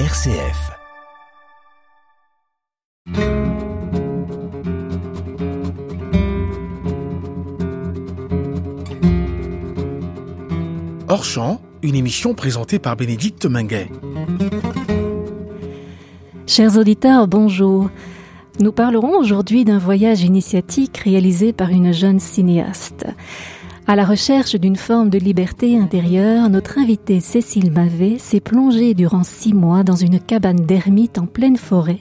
RCF. Hors champ, une émission présentée par Bénédicte Minguet. Chers auditeurs, bonjour. Nous parlerons aujourd'hui d'un voyage initiatique réalisé par une jeune cinéaste. À la recherche d'une forme de liberté intérieure, notre invitée Cécile Mavet s'est plongée durant six mois dans une cabane d'ermite en pleine forêt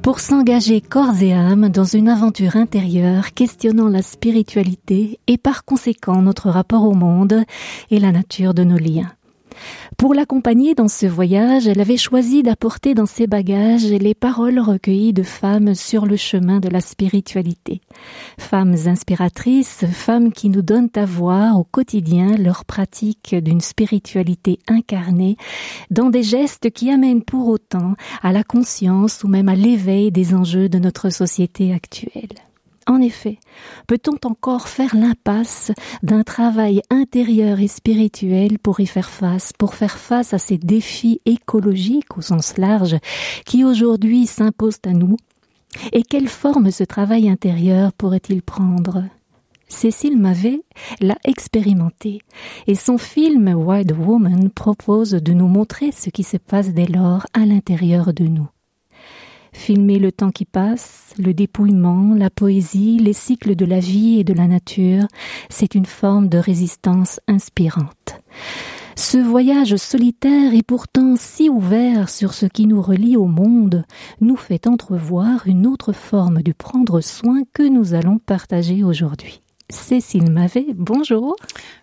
pour s'engager corps et âme dans une aventure intérieure questionnant la spiritualité et par conséquent notre rapport au monde et la nature de nos liens. Pour l'accompagner dans ce voyage, elle avait choisi d'apporter dans ses bagages les paroles recueillies de femmes sur le chemin de la spiritualité. Femmes inspiratrices, femmes qui nous donnent à voir au quotidien leur pratique d'une spiritualité incarnée dans des gestes qui amènent pour autant à la conscience ou même à l'éveil des enjeux de notre société actuelle. En effet, peut-on encore faire l'impasse d'un travail intérieur et spirituel pour y faire face, pour faire face à ces défis écologiques au sens large qui aujourd'hui s'imposent à nous? Et quelle forme ce travail intérieur pourrait-il prendre? Cécile Mavet l'a expérimenté et son film Wild Woman propose de nous montrer ce qui se passe dès lors à l'intérieur de nous filmer le temps qui passe, le dépouillement, la poésie, les cycles de la vie et de la nature, c'est une forme de résistance inspirante. Ce voyage solitaire et pourtant si ouvert sur ce qui nous relie au monde nous fait entrevoir une autre forme du prendre soin que nous allons partager aujourd'hui. Cécile Mavet, bonjour.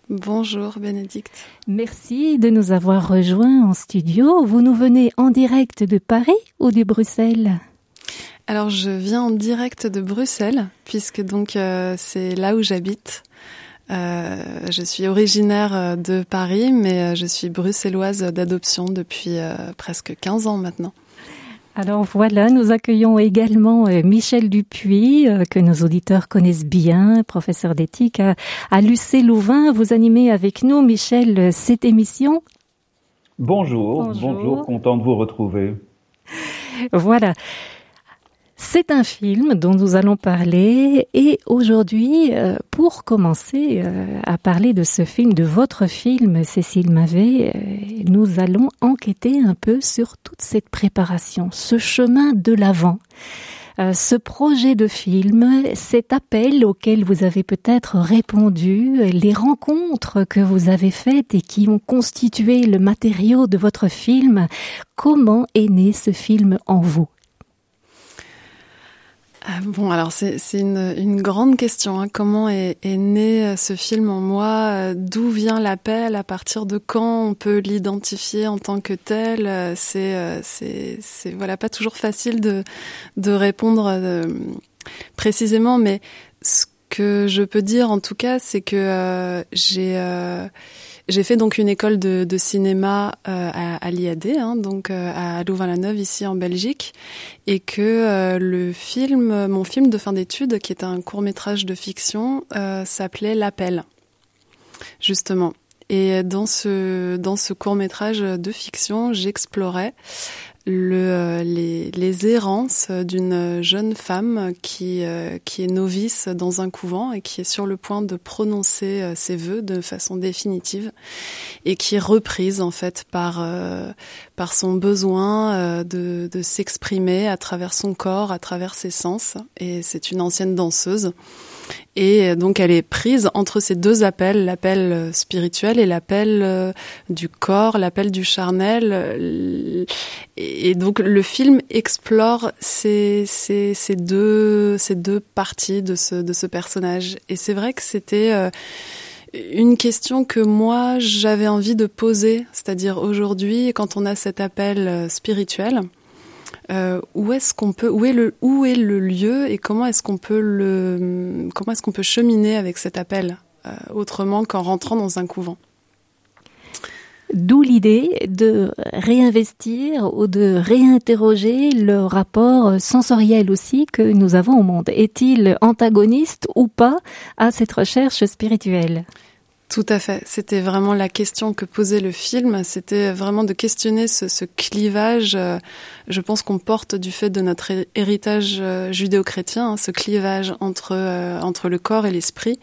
Bonjour Bénédicte. Merci de nous avoir rejoints en studio. Vous nous venez en direct de Paris ou de Bruxelles? Alors je viens en direct de Bruxelles puisque donc euh, c'est là où j'habite. Euh, je suis originaire euh, de Paris mais je suis bruxelloise d'adoption depuis presque 15 ans maintenant. Alors voilà, nous accueillons également euh, Michel Dupuis, euh, que nos auditeurs connaissent bien, professeur d'éthique à, à Louvain. Vous animez avec nous, Michel, cette émission. Bonjour, bonjour, bonjour content de vous retrouver. Voilà. C'est un film dont nous allons parler et aujourd'hui, euh, pour commencer euh, à parler de ce film, de votre film, Cécile Mavet, euh, nous allons enquêter un peu sur toute cette préparation, ce chemin de l'avant. ce projet de film, cet appel auquel vous avez peut-être répondu, les rencontres que vous avez faites et qui ont constitué le matériau de votre film, comment est né ce film en vous? Bon, alors c'est une, une, grande question. Hein. Comment est, est, né euh, ce film en moi? Euh, D'où vient l'appel? À partir de quand on peut l'identifier en tant que tel? Euh, C'est c'est voilà pas toujours facile de de répondre précisément, mais ce que je peux dire en tout cas, c'est que j'ai j'ai fait donc une école de, de cinéma euh, à, à l'IAD, hein, donc euh, à Louvain-la-Neuve ici en Belgique, et que euh, le film, mon film de fin d'études, qui est un court métrage de fiction, s'appelait L'appel, justement. Et dans ce dans ce court métrage de fiction, j'explorais le, euh, les, les, errances d'une jeune femme qui, euh, qui est novice dans un couvent et qui est sur le point de prononcer euh, ses vœux de façon définitive et qui est reprise en fait par, par son besoin de, de s'exprimer à travers son corps, à travers ses sens. Et c'est une ancienne danseuse. Et donc elle est prise entre ces deux appels, l'appel spirituel et l'appel du corps, l'appel du charnel. Et donc le film explore ces, deux, ces deux parties de ce, de ce personnage. Et c'est vrai que c'était euh, une question que moi j'avais envie de poser, c'est-à-dire aujourd'hui, quand on a cet appel euh, spirituel, euh, où est-ce qu'on peut, où est le, où est le lieu et comment est-ce qu'on peut le, comment est-ce qu'on peut cheminer avec cet appel euh, autrement qu'en rentrant dans un couvent? D'où l'idée de réinvestir ou de réinterroger le rapport sensoriel aussi que nous avons au monde. Est-il antagoniste ou pas à cette recherche spirituelle? Tout à fait. C'était vraiment la question que posait le film. C'était vraiment de questionner ce, ce clivage. Euh, je pense qu'on porte du fait de notre héritage euh, judéo-chrétien, hein, ce clivage entre euh, entre le corps et l'esprit,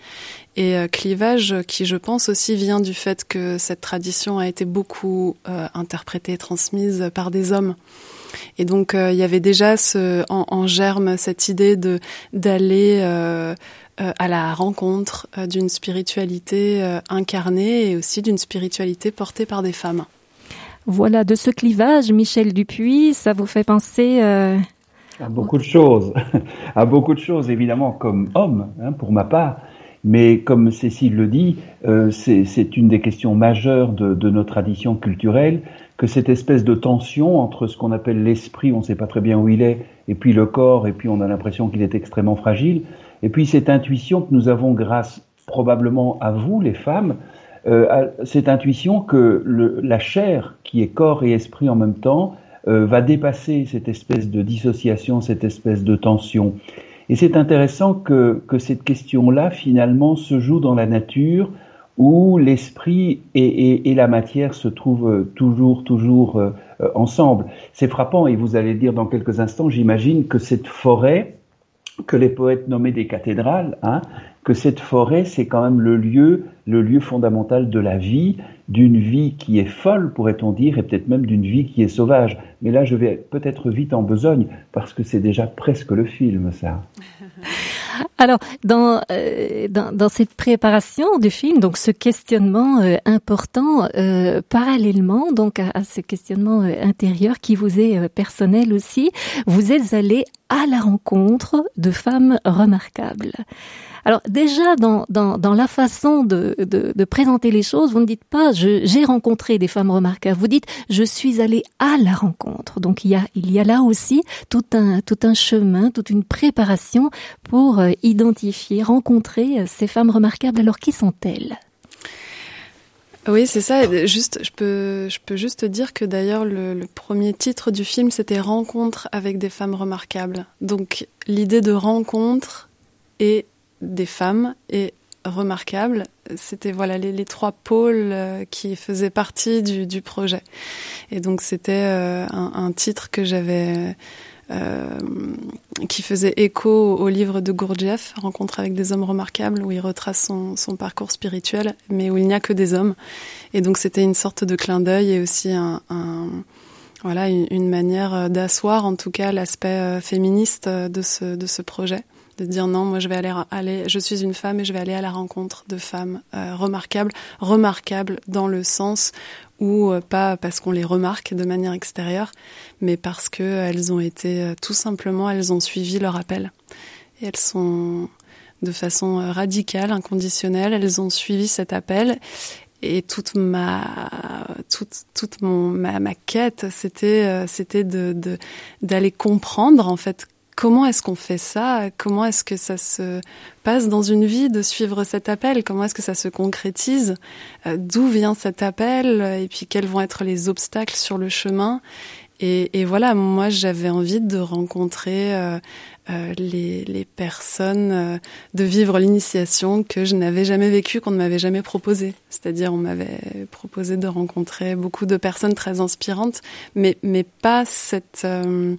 et clivage qui, je pense, aussi vient du fait que cette tradition a été beaucoup interprétée et transmise par des hommes. Et donc il y avait déjà ce, en, en, germe cette idée de d'aller euh, à la rencontre euh, d'une spiritualité euh, incarnée et aussi d'une spiritualité portée par des femmes. Voilà, de ce clivage, Michel Dupuis, ça vous fait penser à beaucoup de choses, à beaucoup de choses évidemment comme homme, hein, pour ma part. Mais comme Cécile le dit, c'est une des questions majeures de, de, nos traditions culturelles, que cette espèce de tension entre ce qu'on appelle l'esprit, on ne sait pas très bien où il est, et puis le corps, et puis on a l'impression qu'il est extrêmement fragile, et puis cette intuition que nous avons grâce probablement à vous, les femmes, euh, cette intuition que le, la chair, qui est corps et esprit en même temps, euh, va dépasser cette espèce de dissociation, cette espèce de tension. Et c'est intéressant que, que cette question-là, finalement, se joue dans la nature, où l'esprit et, et, et, la matière se trouvent toujours, toujours euh, ensemble. C'est frappant, et vous allez dire dans quelques instants, j'imagine que cette forêt, que les poètes nommaient des cathédrales, hein, que cette forêt, c'est quand même le lieu, le lieu fondamental de la vie, d'une vie qui est folle, pourrait-on dire, et peut-être même d'une vie qui est sauvage. Mais là, je vais peut-être vite en besogne, parce que c'est déjà presque le film, ça. Alors, dans, euh, dans, dans, cette préparation du film, donc ce questionnement euh, important, euh, parallèlement donc à, ce questionnement intérieur qui vous est personnel aussi, vous êtes allé à la rencontre de femmes remarquables. Alors déjà dans, dans, la façon de, de, présenter les choses, vous ne dites pas j'ai rencontré des femmes remarquables, vous dites je suis allé à la rencontre. Donc il y a, il y a là aussi tout un, tout un chemin, toute une préparation pour euh, identifier, rencontrer euh, ces femmes remarquables. Alors qui sont-elles oui, c'est ça. Juste, je peux, je peux juste dire que d'ailleurs le, le, premier titre du film c'était Rencontre avec des femmes remarquables. Donc l'idée de rencontre et des femmes et remarquable. C'était voilà les, trois pôles euh, qui faisaient partie du, projet. Et donc c'était euh, un, titre que j'avais euh, qui faisait écho au livre de Gurdjieff, Rencontre avec des hommes remarquables, où il retrace son, parcours spirituel, mais où il n'y a que des hommes. Et donc c'était une sorte de clin d'œil et aussi une, manière d'asseoir en tout cas l'aspect féministe de ce projet de dire non, moi je vais aller, aller, je suis une femme et je vais aller à la rencontre de femmes euh, remarquables, remarquables dans le sens où euh, pas parce qu'on les remarque de manière extérieure, mais parce que elles ont été euh, tout simplement, elles ont suivi leur appel. Et elles sont de façon euh, radicale, inconditionnelle, elles ont suivi cet appel. Et toute ma toute toute mon ma, ma quête c'était euh, c'était de d'aller comprendre en fait comment est-ce qu'on fait ça? Comment est-ce que ça se passe dans une vie de suivre cet appel? Comment est-ce que ça se concrétise? Euh, D'où vient cet appel? Et puis quels vont être les obstacles sur le chemin? Et, et, voilà, moi j'avais envie de rencontrer euh, euh, les, les, personnes, euh, de vivre l'initiation que je n'avais jamais vécue, qu'on ne m'avait jamais proposée. C'est-à-dire on m'avait proposé de rencontrer beaucoup de personnes très inspirantes, mais, mais pas cette euh,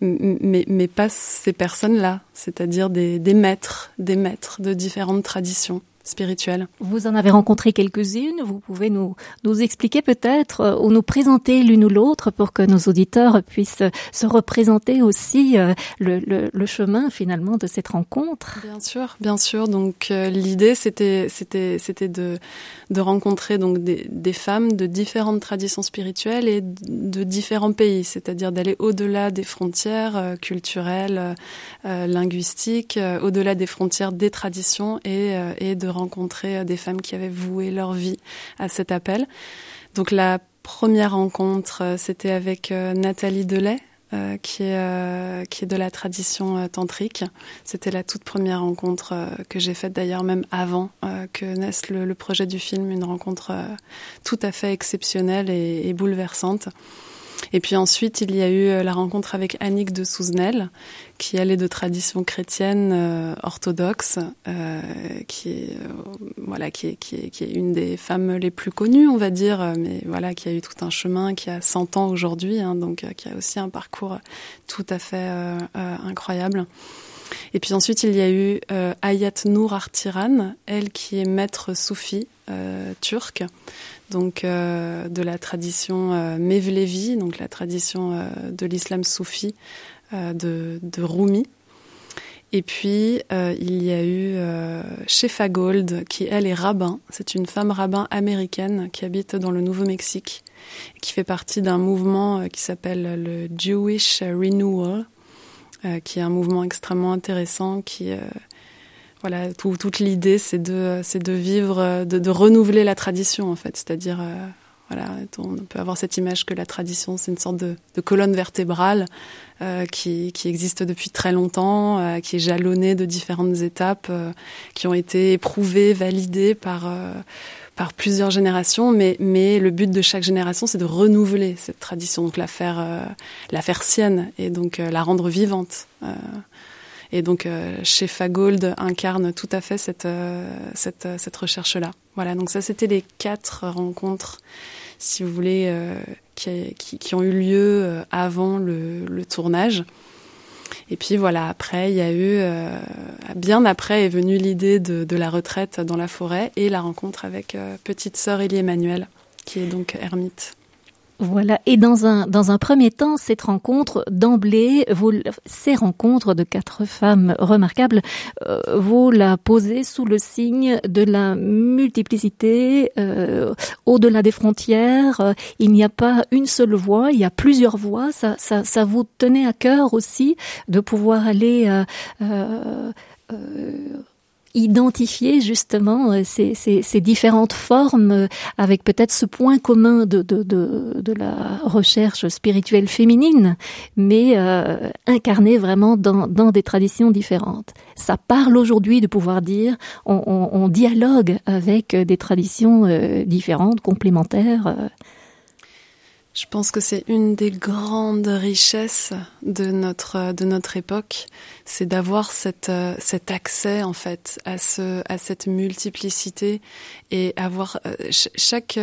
mais, mais pas ces personnes-là, c'est-à-dire des, des maîtres, des maîtres de différentes traditions spirituelle. Vous en avez rencontré quelques-unes. Vous pouvez nous, nous expliquer peut-être euh, ou nous présenter l'une ou l'autre pour que nos auditeurs puissent se représenter aussi euh, le, le, le, chemin finalement de cette rencontre. Bien sûr, bien sûr. Donc euh, l'idée c'était c'était c'était de de rencontrer donc des, des femmes de différentes traditions spirituelles et de différents pays, c'est-à-dire d'aller au-delà des frontières euh, culturelles, euh, linguistiques, au-delà des frontières des traditions et, et de rencontrer euh, des femmes qui avaient voué leur vie à cet appel. Donc la première rencontre, euh, c'était avec euh, Nathalie Delay, qui, est, qui est de la tradition tantrique. C'était la toute première rencontre que j'ai faite d'ailleurs même avant que naisse le, projet du film, une rencontre tout à fait exceptionnelle et bouleversante. Et puis ensuite, il y a eu la rencontre avec Annick de Souzenel, qui elle est de tradition chrétienne orthodoxe, qui est voilà, qui est, qui est qui est une des femmes les plus connues, on va dire, mais voilà, qui a eu tout un chemin, qui a 100 ans aujourd'hui, hein, donc qui a aussi un parcours tout à fait incroyable. Et puis ensuite, il y a eu euh, Ayat Nour Artiran, elle qui est maître soufi euh, turc, donc euh, de la tradition euh, Mevlevi, donc la tradition euh, de l'islam soufi de, de Rumi. Et puis, il y a eu Shefa Gold, qui elle est rabbin. C'est une femme rabbin américaine qui habite dans le Nouveau-Mexique, qui fait partie d'un mouvement qui s'appelle le Jewish Renewal, euh, qui est un mouvement extrêmement intéressant qui euh, voilà tout, toute l'idée c'est de c'est de vivre de, de, renouveler la tradition en fait. C'est-à-dire euh, voilà on peut avoir cette image que la tradition c'est une sorte de, de colonne vertébrale euh, qui, qui existe depuis très longtemps euh, qui est jalonnée de différentes étapes qui ont été éprouvées validées par par plusieurs générations, mais, mais le but de chaque génération, c'est de renouveler cette tradition, donc la faire, euh, la faire sienne et donc euh, la rendre vivante. Euh, et donc, euh, chez Fagold incarne tout à fait cette, euh, cette, cette recherche-là. Voilà, donc ça, c'était les quatre rencontres, si vous voulez, qui, qui, qui, ont eu lieu avant le, le tournage. Et puis voilà, après, il y a eu, euh, bien après est venue l'idée de, la retraite dans la forêt et la rencontre avec euh, petite sœur Élie Emmanuel, qui est donc ermite. Voilà. Et dans un, dans un premier temps, cette rencontre, d'emblée, vous, ces rencontres de quatre femmes remarquables, euh, vous la posez sous le signe de la multiplicité, euh, au-delà des frontières. Euh, il n'y a pas une seule voix, il y a plusieurs voix. Ça, ça, ça vous tenait à cœur aussi de pouvoir aller identifier justement euh, ces, différentes formes euh, avec peut-être ce point commun de, de, de, la recherche spirituelle féminine, mais euh, incarné vraiment dans, dans des traditions différentes. Ça parle aujourd'hui de pouvoir dire on, dialogue avec des traditions euh, différentes, complémentaires. Euh, je pense que c'est une des grandes richesses de notre de notre époque, c'est d'avoir cette cet accès en fait à ce à cette multiplicité et avoir chaque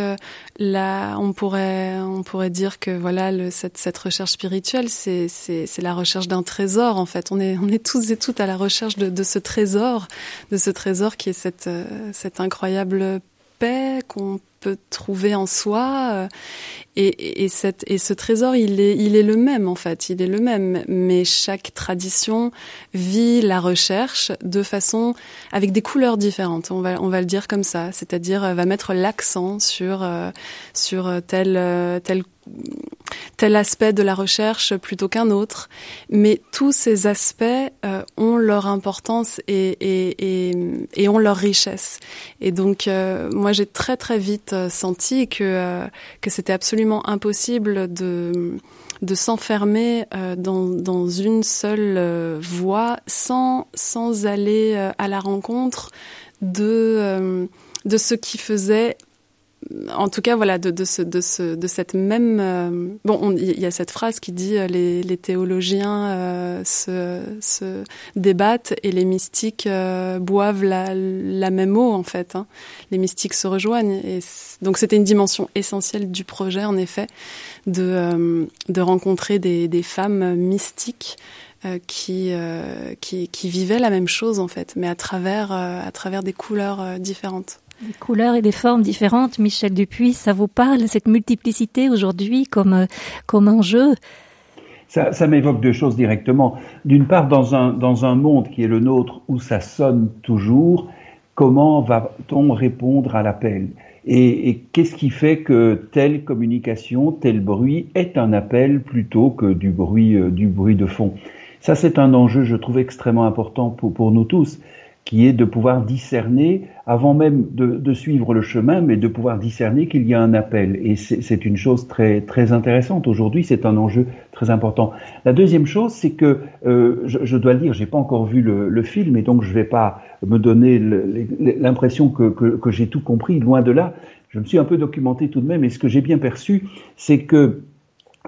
là on pourrait on pourrait dire que voilà cette cette recherche spirituelle c'est c'est c'est la recherche d'un trésor en fait. On est on est tous et toutes à la recherche de de ce trésor de ce trésor qui est cette cette incroyable paix qu'on peut trouver en soi et, et, cette, et ce trésor il est, il est le même en fait il est le même. Mais chaque tradition vit la recherche de façon avec des couleurs différentes on va, on va le dire comme ça. C'est-à-dire va mettre l'accent sur euh, sur tel tel tel aspect de la recherche plutôt qu'un autre. Mais tous ces aspects euh, ont leur importance et, ont leur richesse. Et donc euh, moi j'ai très très vite senti que euh, c'était absolument impossible de s'enfermer euh, dans, une seule euh, voie sans aller euh, à la rencontre euh, de ce qui faisait en tout cas voilà de, de, ce, de, ce, de cette même euh, bon il y a cette phrase qui dit euh, les, les théologiens euh, se, se débattent et les mystiques euh, boivent la, la même eau en fait hein. les mystiques se rejoignent et donc c'était une dimension essentielle du projet en effet de, de rencontrer des, des femmes mystiques qui, qui, qui vivaient la même chose en fait mais à travers à travers des couleurs différentes des couleurs et des formes différentes, Michel Dupuis, ça vous parle, cette multiplicité aujourd'hui comme, euh, comme enjeu ça, m'évoque deux choses directement. D'une part, dans un, dans un monde qui est le nôtre, où ça sonne toujours, comment va-t-on répondre à l'appel? Et, et qu'est-ce qui fait que telle communication, tel bruit est un appel plutôt que du bruit, euh, du bruit de fond? Ça, c'est un enjeu, je trouve, extrêmement important pour, pour nous tous qui est de pouvoir discerner, avant même de, de, suivre le chemin, mais de pouvoir discerner qu'il y a un appel. Et c'est une chose très, très intéressante. Aujourd'hui, c'est un enjeu très important. La deuxième chose, c'est que, euh, je, je, dois le dire, j'ai pas encore vu le, le, film, et donc je vais pas me donner l'impression que, que, que j'ai tout compris, loin de là. Je me suis un peu documenté tout de même, et ce que j'ai bien perçu, c'est que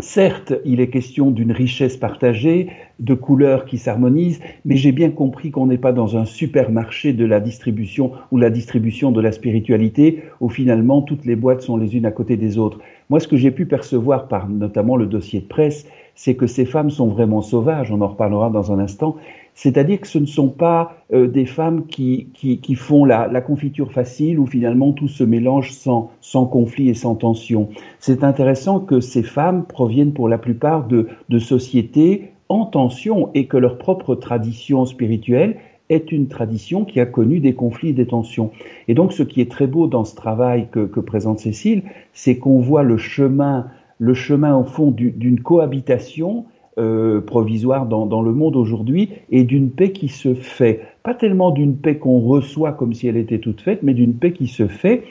Certes, il est question d'une richesse partagée, de couleurs qui s'harmonisent, mais j'ai bien compris qu'on n'est pas dans un supermarché de la distribution ou la distribution de la spiritualité, où finalement toutes les boîtes sont les unes à côté des autres. Moi, ce que j'ai pu percevoir par notamment le dossier de presse, c'est que ces femmes sont vraiment sauvages, on en reparlera dans un instant, c'est-à-dire que ce ne sont pas euh, des femmes qui, qui, font la, confiture facile où finalement tout se mélange sans, sans conflit et sans tension. C'est intéressant que ces femmes proviennent pour la plupart de, de sociétés en tension et que leur propre tradition spirituelle est une tradition qui a connu des conflits et des tensions. Et donc ce qui est très beau dans ce travail que, que présente Cécile, c'est qu'on voit le chemin, le chemin au fond d'une cohabitation euh, provisoire dans, dans, le monde aujourd'hui et d'une paix qui se fait. Pas tellement d'une paix qu'on reçoit comme si elle était toute faite, mais d'une paix qui se fait.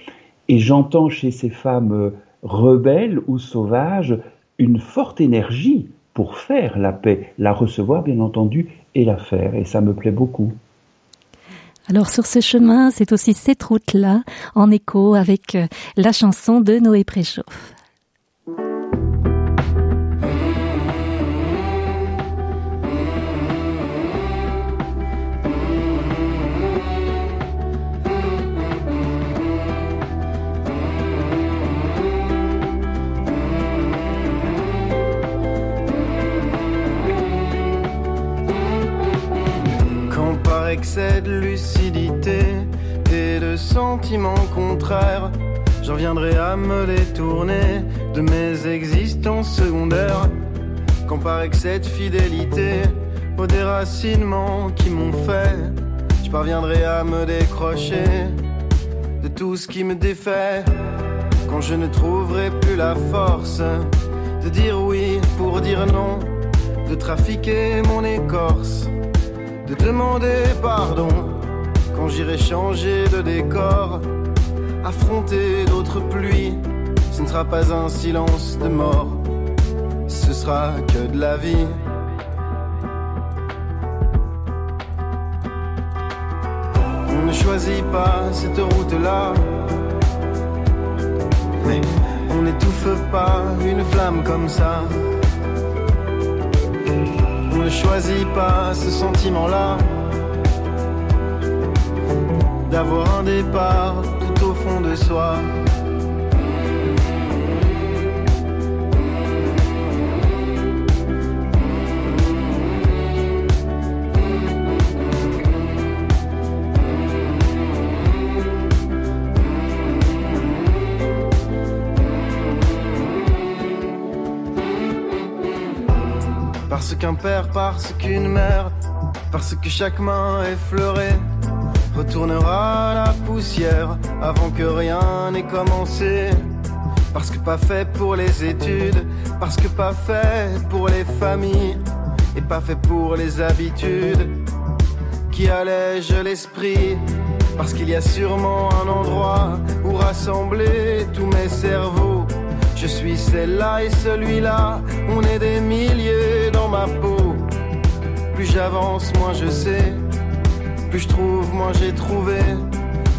Et j'entends chez ces femmes euh, rebelles ou sauvages une forte énergie pour faire la paix, la recevoir bien entendu et la faire. Et ça me plaît beaucoup. Alors sur ce chemin, c'est aussi cette route-là, en écho avec euh, la chanson de Noé Préchauffe. Excès de lucidité et de sentiments contraires. J'en viendrai à me détourner de mes existences secondaires. Quand par excès fidélité aux déracinements qui m'ont fait, je parviendrai à me décrocher de tout ce qui me défait. Quand je ne trouverai plus la force de dire oui pour dire non, de trafiquer mon écorce de demander pardon quand j'irai changer de décor, affronter d'autres pluies. Ce ne sera pas un silence de mort, ce sera que de la vie. On ne choisit pas cette route-là, mais on n'étouffe pas une flamme comme ça ne choisit pas ce sentiment-là d'avoir un départ tout au fond de soi. Parce qu'un père, parce qu'une mère, parce que chaque main effleurée retournera la poussière avant que rien n'ait commencé. Parce que pas fait pour les études, parce que pas fait pour les familles et pas fait pour les habitudes qui allègent l'esprit. Parce qu'il y a sûrement un endroit où rassembler tous mes cerveaux je suis celle-là et celui-là, on est des milliers dans ma peau. Plus j'avance, moins je sais. Plus je trouve, moins j'ai trouvé.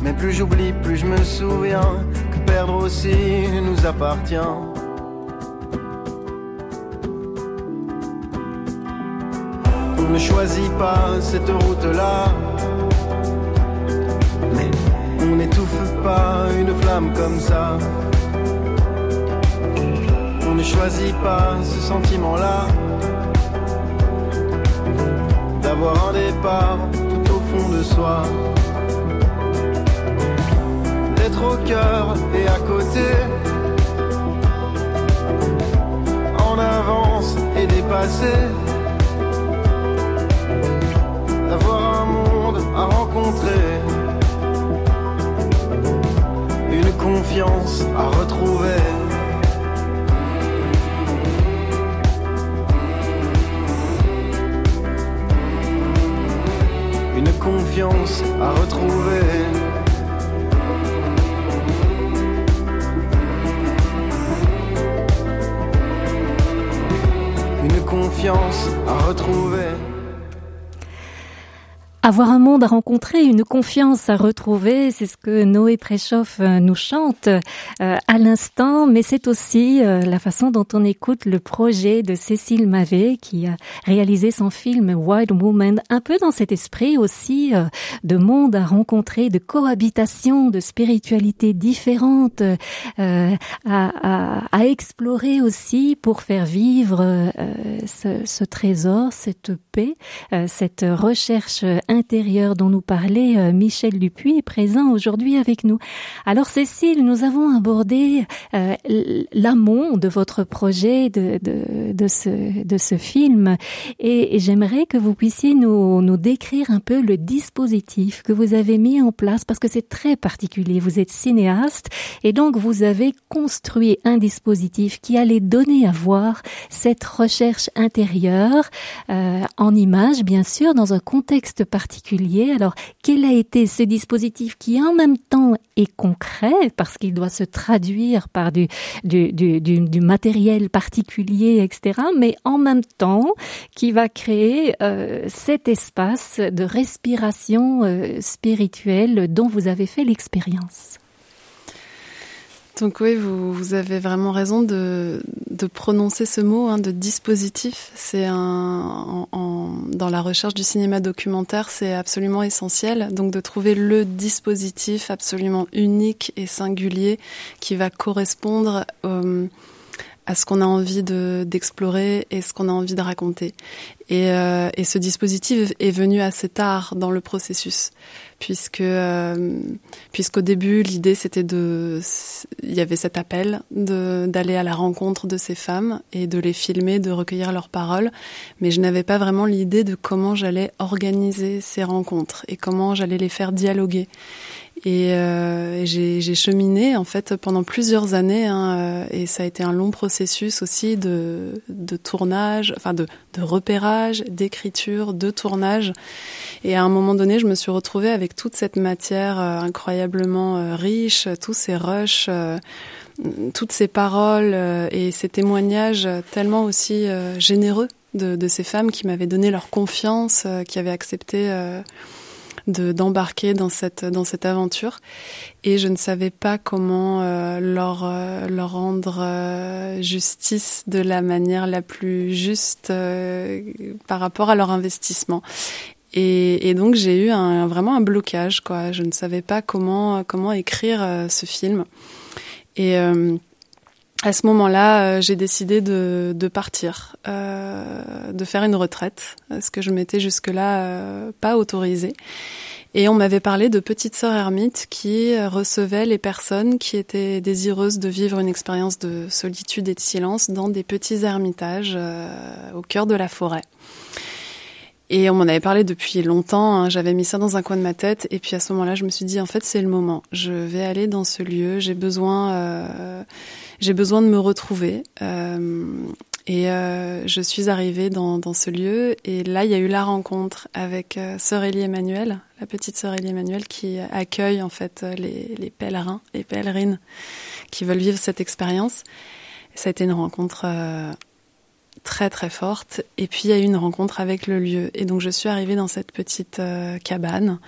Mais plus j'oublie, plus je me souviens que perdre aussi nous appartient. On ne choisit pas cette route-là. On n'étouffe pas une flamme comme ça ne choisit pas ce sentiment-là d'avoir un départ tout au fond de soi. D'être au cœur et à côté, en avance et dépassé. D'avoir un monde à rencontrer, une confiance à retrouver. Confiance à retrouver. Une confiance à retrouver. Avoir un monde à rencontrer, une confiance à retrouver, c'est ce que Noé Préchoff euh, nous chante euh, à l'instant, mais c'est aussi euh, la façon dont on écoute le projet de Cécile Mavé qui a réalisé son film Wild Woman, un peu dans cet esprit aussi de monde à rencontrer, de cohabitation, de spiritualité différente à, à, à, explorer aussi pour faire vivre ce, ce, trésor, cette paix, cette recherche intérieure dont nous parlait euh, Michel Dupuis est présent aujourd'hui avec nous. Alors Cécile, nous avons abordé euh, l'amont de votre projet de, de, de, ce, de ce film et, j'aimerais que vous puissiez nous, nous décrire un peu le dispositif que vous avez mis en place parce que c'est très particulier. Vous êtes cinéaste et donc vous avez construit un dispositif qui allait donner à voir cette recherche intérieure euh, en images, bien sûr, dans un contexte particulier Alors, quel a été ce dispositif qui en même temps est concret parce qu'il doit se traduire par du, matériel particulier, etc., mais en même temps qui va créer euh, cet espace de respiration euh, spirituelle dont vous avez fait l'expérience? Donc oui, vous, vous, avez vraiment raison de, de prononcer ce mot hein, de dispositif. C'est un en, dans la recherche du cinéma documentaire, c'est absolument essentiel. Donc de trouver le dispositif absolument unique et singulier qui va correspondre euh, à ce qu'on a envie de d'explorer et ce qu'on a envie de raconter. Et, euh, et ce dispositif est venu assez tard dans le processus puisque euh, puisqu'au début l'idée c'était de il y avait cet appel d'aller à la rencontre de ces femmes et de les filmer, de recueillir leurs paroles, mais je n'avais pas vraiment l'idée de comment j'allais organiser ces rencontres et comment j'allais les faire dialoguer. Et euh, j'ai cheminé en fait pendant plusieurs années hein, euh, et ça a été un long processus aussi de, de tournage, enfin de, de repérage, d'écriture, de tournage. Et à un moment donné, je me suis retrouvée avec toute cette matière euh, incroyablement euh, riche, tous ces rushs, toutes ces paroles et ces témoignages tellement aussi généreux de, de, ces femmes qui m'avaient donné leur confiance, qui avaient accepté d'embarquer dans cette dans cette aventure. Et je ne savais pas comment euh, leur euh, leur rendre euh, justice de la manière la plus juste par rapport à leur investissement. Et, et donc j'ai eu un, vraiment un blocage quoi. Je ne savais pas comment comment écrire ce film. Et à ce moment-là, j'ai décidé de, de partir, euh, de faire une retraite, ce que je m'étais jusque-là euh, pas autorisé. Et on m'avait parlé de Petite Sœur Ermite qui euh, recevait les personnes qui étaient désireuses de vivre une expérience de solitude et de silence dans des petits ermitages euh, au cœur de la forêt. Et on m'en avait parlé depuis longtemps, hein. j'avais mis ça dans un coin de ma tête, et puis à ce moment-là, je me suis dit, en fait, c'est le moment. Je vais aller dans ce lieu, j'ai besoin, euh, j'ai besoin de me retrouver. Euh, et euh, je suis arrivée dans, dans, ce lieu et là, il y a eu la rencontre avec euh, Sœur Élie Emmanuel, la petite Sœur Emmanuel qui accueille en fait les, les pèlerins et pèlerines qui veulent vivre cette expérience. Ça a été une rencontre euh, très très forte. Et puis il y a eu une rencontre avec le lieu. Et donc je suis arrivée dans cette petite euh, cabane.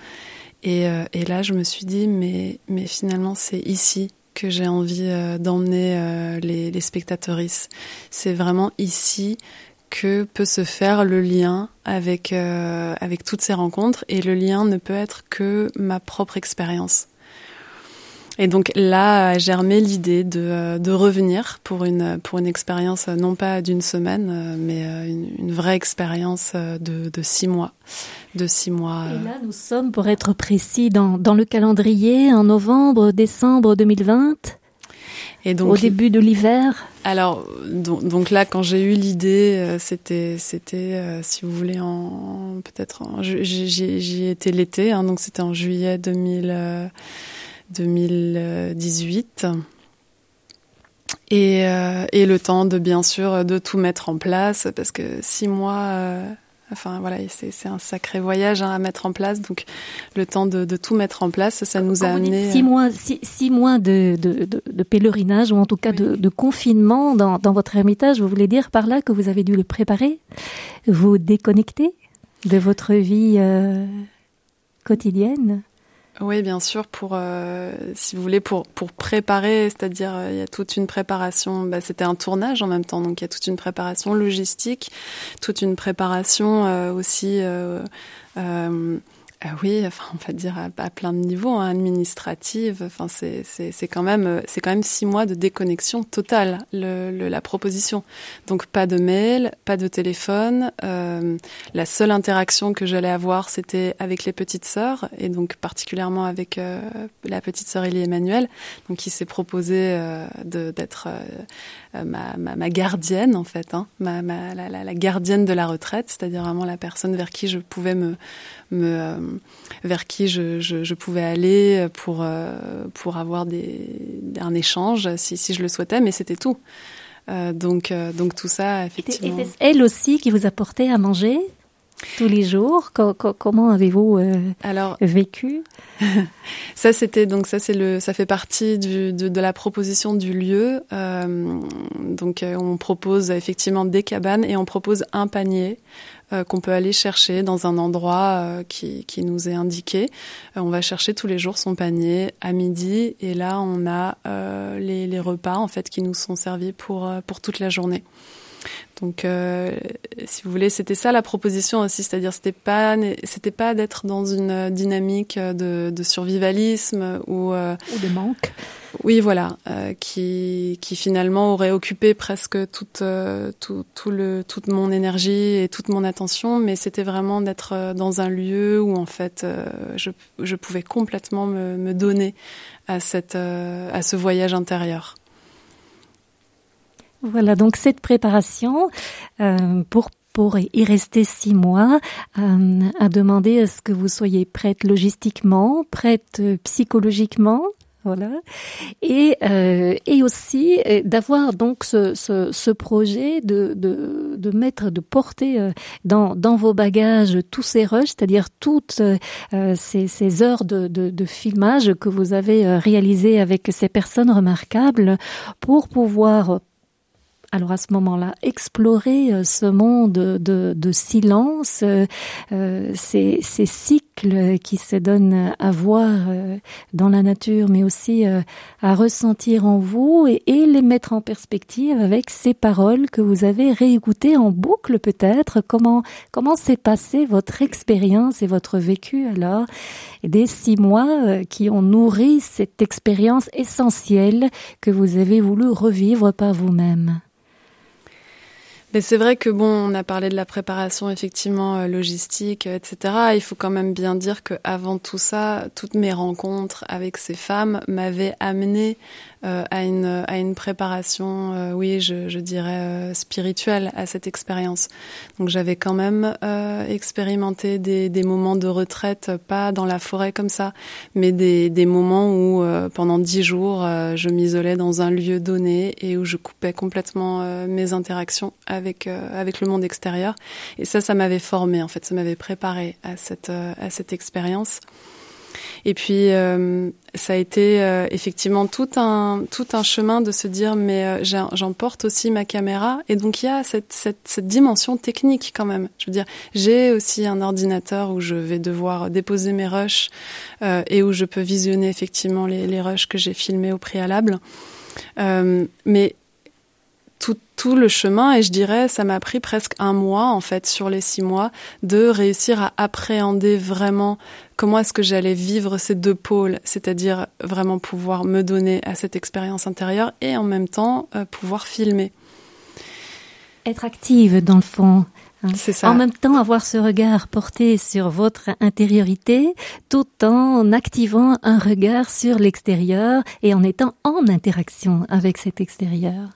Et, euh, et, là, je me suis dit, mais, mais finalement, c'est ici que j'ai envie euh, d'emmener les, les spectatrices. C'est vraiment ici que peut se faire le lien avec avec toutes ces rencontres et le lien ne peut être que ma propre expérience. Et donc là, germé l'idée de, de revenir pour une pour une expérience non pas d'une semaine, mais une, une vraie expérience de, de six mois de six mois. Et là, nous sommes, pour être précis, dans, dans le calendrier, en novembre, décembre 2020. Et donc, au début de l'hiver. Alors, donc, donc, là, quand j'ai eu l'idée, euh, c'était, c'était, euh, si vous voulez, en peut-être, j'y étais l'été, hein, donc c'était en juillet 2000, 2018. Euh, et, le temps de bien sûr de tout mettre en place parce que six mois Enfin voilà, c'est un sacré voyage hein, à mettre en place. Donc le temps de, de, tout mettre en place, ça nous a amené six mois, six, six mois de, de, de, pèlerinage ou en tout cas de, confinement dans, dans votre ermitage. Vous voulez dire par là que vous avez dû le préparer, vous déconnecter de votre vie euh, quotidienne? Oui, bien sûr, pour euh, si vous voulez pour pour préparer, c'est-à-dire euh, il y a toute une préparation. Bah, c'était un tournage en même temps, donc il y a toute une préparation logistique, toute une préparation euh, aussi ah oui, enfin, on va dire à, plein de niveaux, hein, administrative. Enfin, c'est quand même c'est quand même six mois de déconnexion totale le, la proposition. Donc pas de mail, pas de téléphone. Euh, la seule interaction que j'allais avoir, c'était avec les petites sœurs et donc particulièrement avec euh, la petite sœur Elie Emmanuel, donc qui s'est proposée euh, d'être euh, ma, ma, ma, gardienne en fait, hein, ma, ma la, la, gardienne de la retraite, c'est-à-dire vraiment la personne vers qui je pouvais me, me euh, vers qui je, je, je, pouvais aller pour euh, pour avoir des, un échange si, si je le souhaitais, mais c'était tout. Euh, donc donc tout ça effectivement. Et elle aussi qui vous apportait à manger tous les jours? Comment avez-vous euh, Alors, vécu? Ça, c'était donc ça, c'est le, ça fait partie du, de, de, la proposition du lieu. Euh, donc, euh, on propose effectivement des cabanes et on propose un panier euh, qu'on peut aller chercher dans un endroit euh, qui, qui, nous est indiqué. on va chercher tous les jours son panier à midi et là, on a les, les, repas en fait qui nous sont servis pour pour toute la journée. Donc, euh, si vous voulez, c'était ça la proposition aussi, c'est-à-dire c'était pas c'était pas d'être dans une dynamique de, de survivalisme ou, euh, ou de manque. Oui, voilà, euh, qui qui finalement aurait occupé presque toute euh, tout, tout le toute mon énergie et toute mon attention, mais c'était vraiment d'être euh, dans un lieu où en fait je je pouvais complètement me, me donner à cette à ce voyage intérieur. Voilà, donc cette préparation euh, pour pour y rester six mois, euh, à demander à ce que vous soyez prête logistiquement, prête euh, psychologiquement, voilà, et euh, et aussi euh, d'avoir donc ce, ce, ce, projet de, de de mettre de porter euh, dans dans vos bagages tous ces rushs, c'est-à-dire toutes ces, ces heures de, de, de filmage que vous avez réalisées avec ces personnes remarquables pour pouvoir alors à ce moment-là, explorer euh, ce monde de, de silence, euh, euh, ces, ces, cycles qui se donnent à voir dans la nature, mais aussi à ressentir en vous et, et, les mettre en perspective avec ces paroles que vous avez réécoutées en boucle peut-être. Comment comment s'est passée votre expérience et votre vécu alors? Des six mois qui ont nourri cette expérience essentielle que vous avez voulu revivre par vous-même. Mais c'est vrai que bon, on a parlé de la préparation effectivement euh, logistique, euh, etc. Il faut quand même bien dire que avant tout ça, toutes mes rencontres avec ces femmes m'avaient amené euh, à une à une préparation, euh, oui, je, je dirais euh, spirituelle à cette expérience. Donc j'avais quand même expérimenté des, des moments de retraite, pas dans la forêt comme ça, mais des, des moments où pendant dix jours je m'isolais dans un lieu donné et où je coupais complètement mes interactions avec avec le monde extérieur. Et ça, ça m'avait formé en fait, ça m'avait préparé à cette à cette expérience. Et puis euh, ça a été euh, effectivement tout un tout un chemin de se dire mais euh, j'emporte aussi ma caméra et donc il y a cette, cette, cette dimension technique quand même. Je veux dire j'ai aussi un ordinateur où je vais devoir déposer mes rushs et où je peux visionner effectivement les, les rushs que j'ai filmés au préalable. mais tout, tout le chemin et je dirais ça m'a pris presque un mois en fait sur les six mois de réussir à appréhender vraiment comment est-ce que j'allais vivre ces deux pôles, c'est-à-dire vraiment pouvoir me donner à cette expérience intérieure et en même temps euh, pouvoir filmer. Être active dans le fond. Hein. C'est ça. En même temps, avoir ce regard porté sur votre intériorité, tout en activant un regard sur l'extérieur et en étant en interaction avec cet extérieur.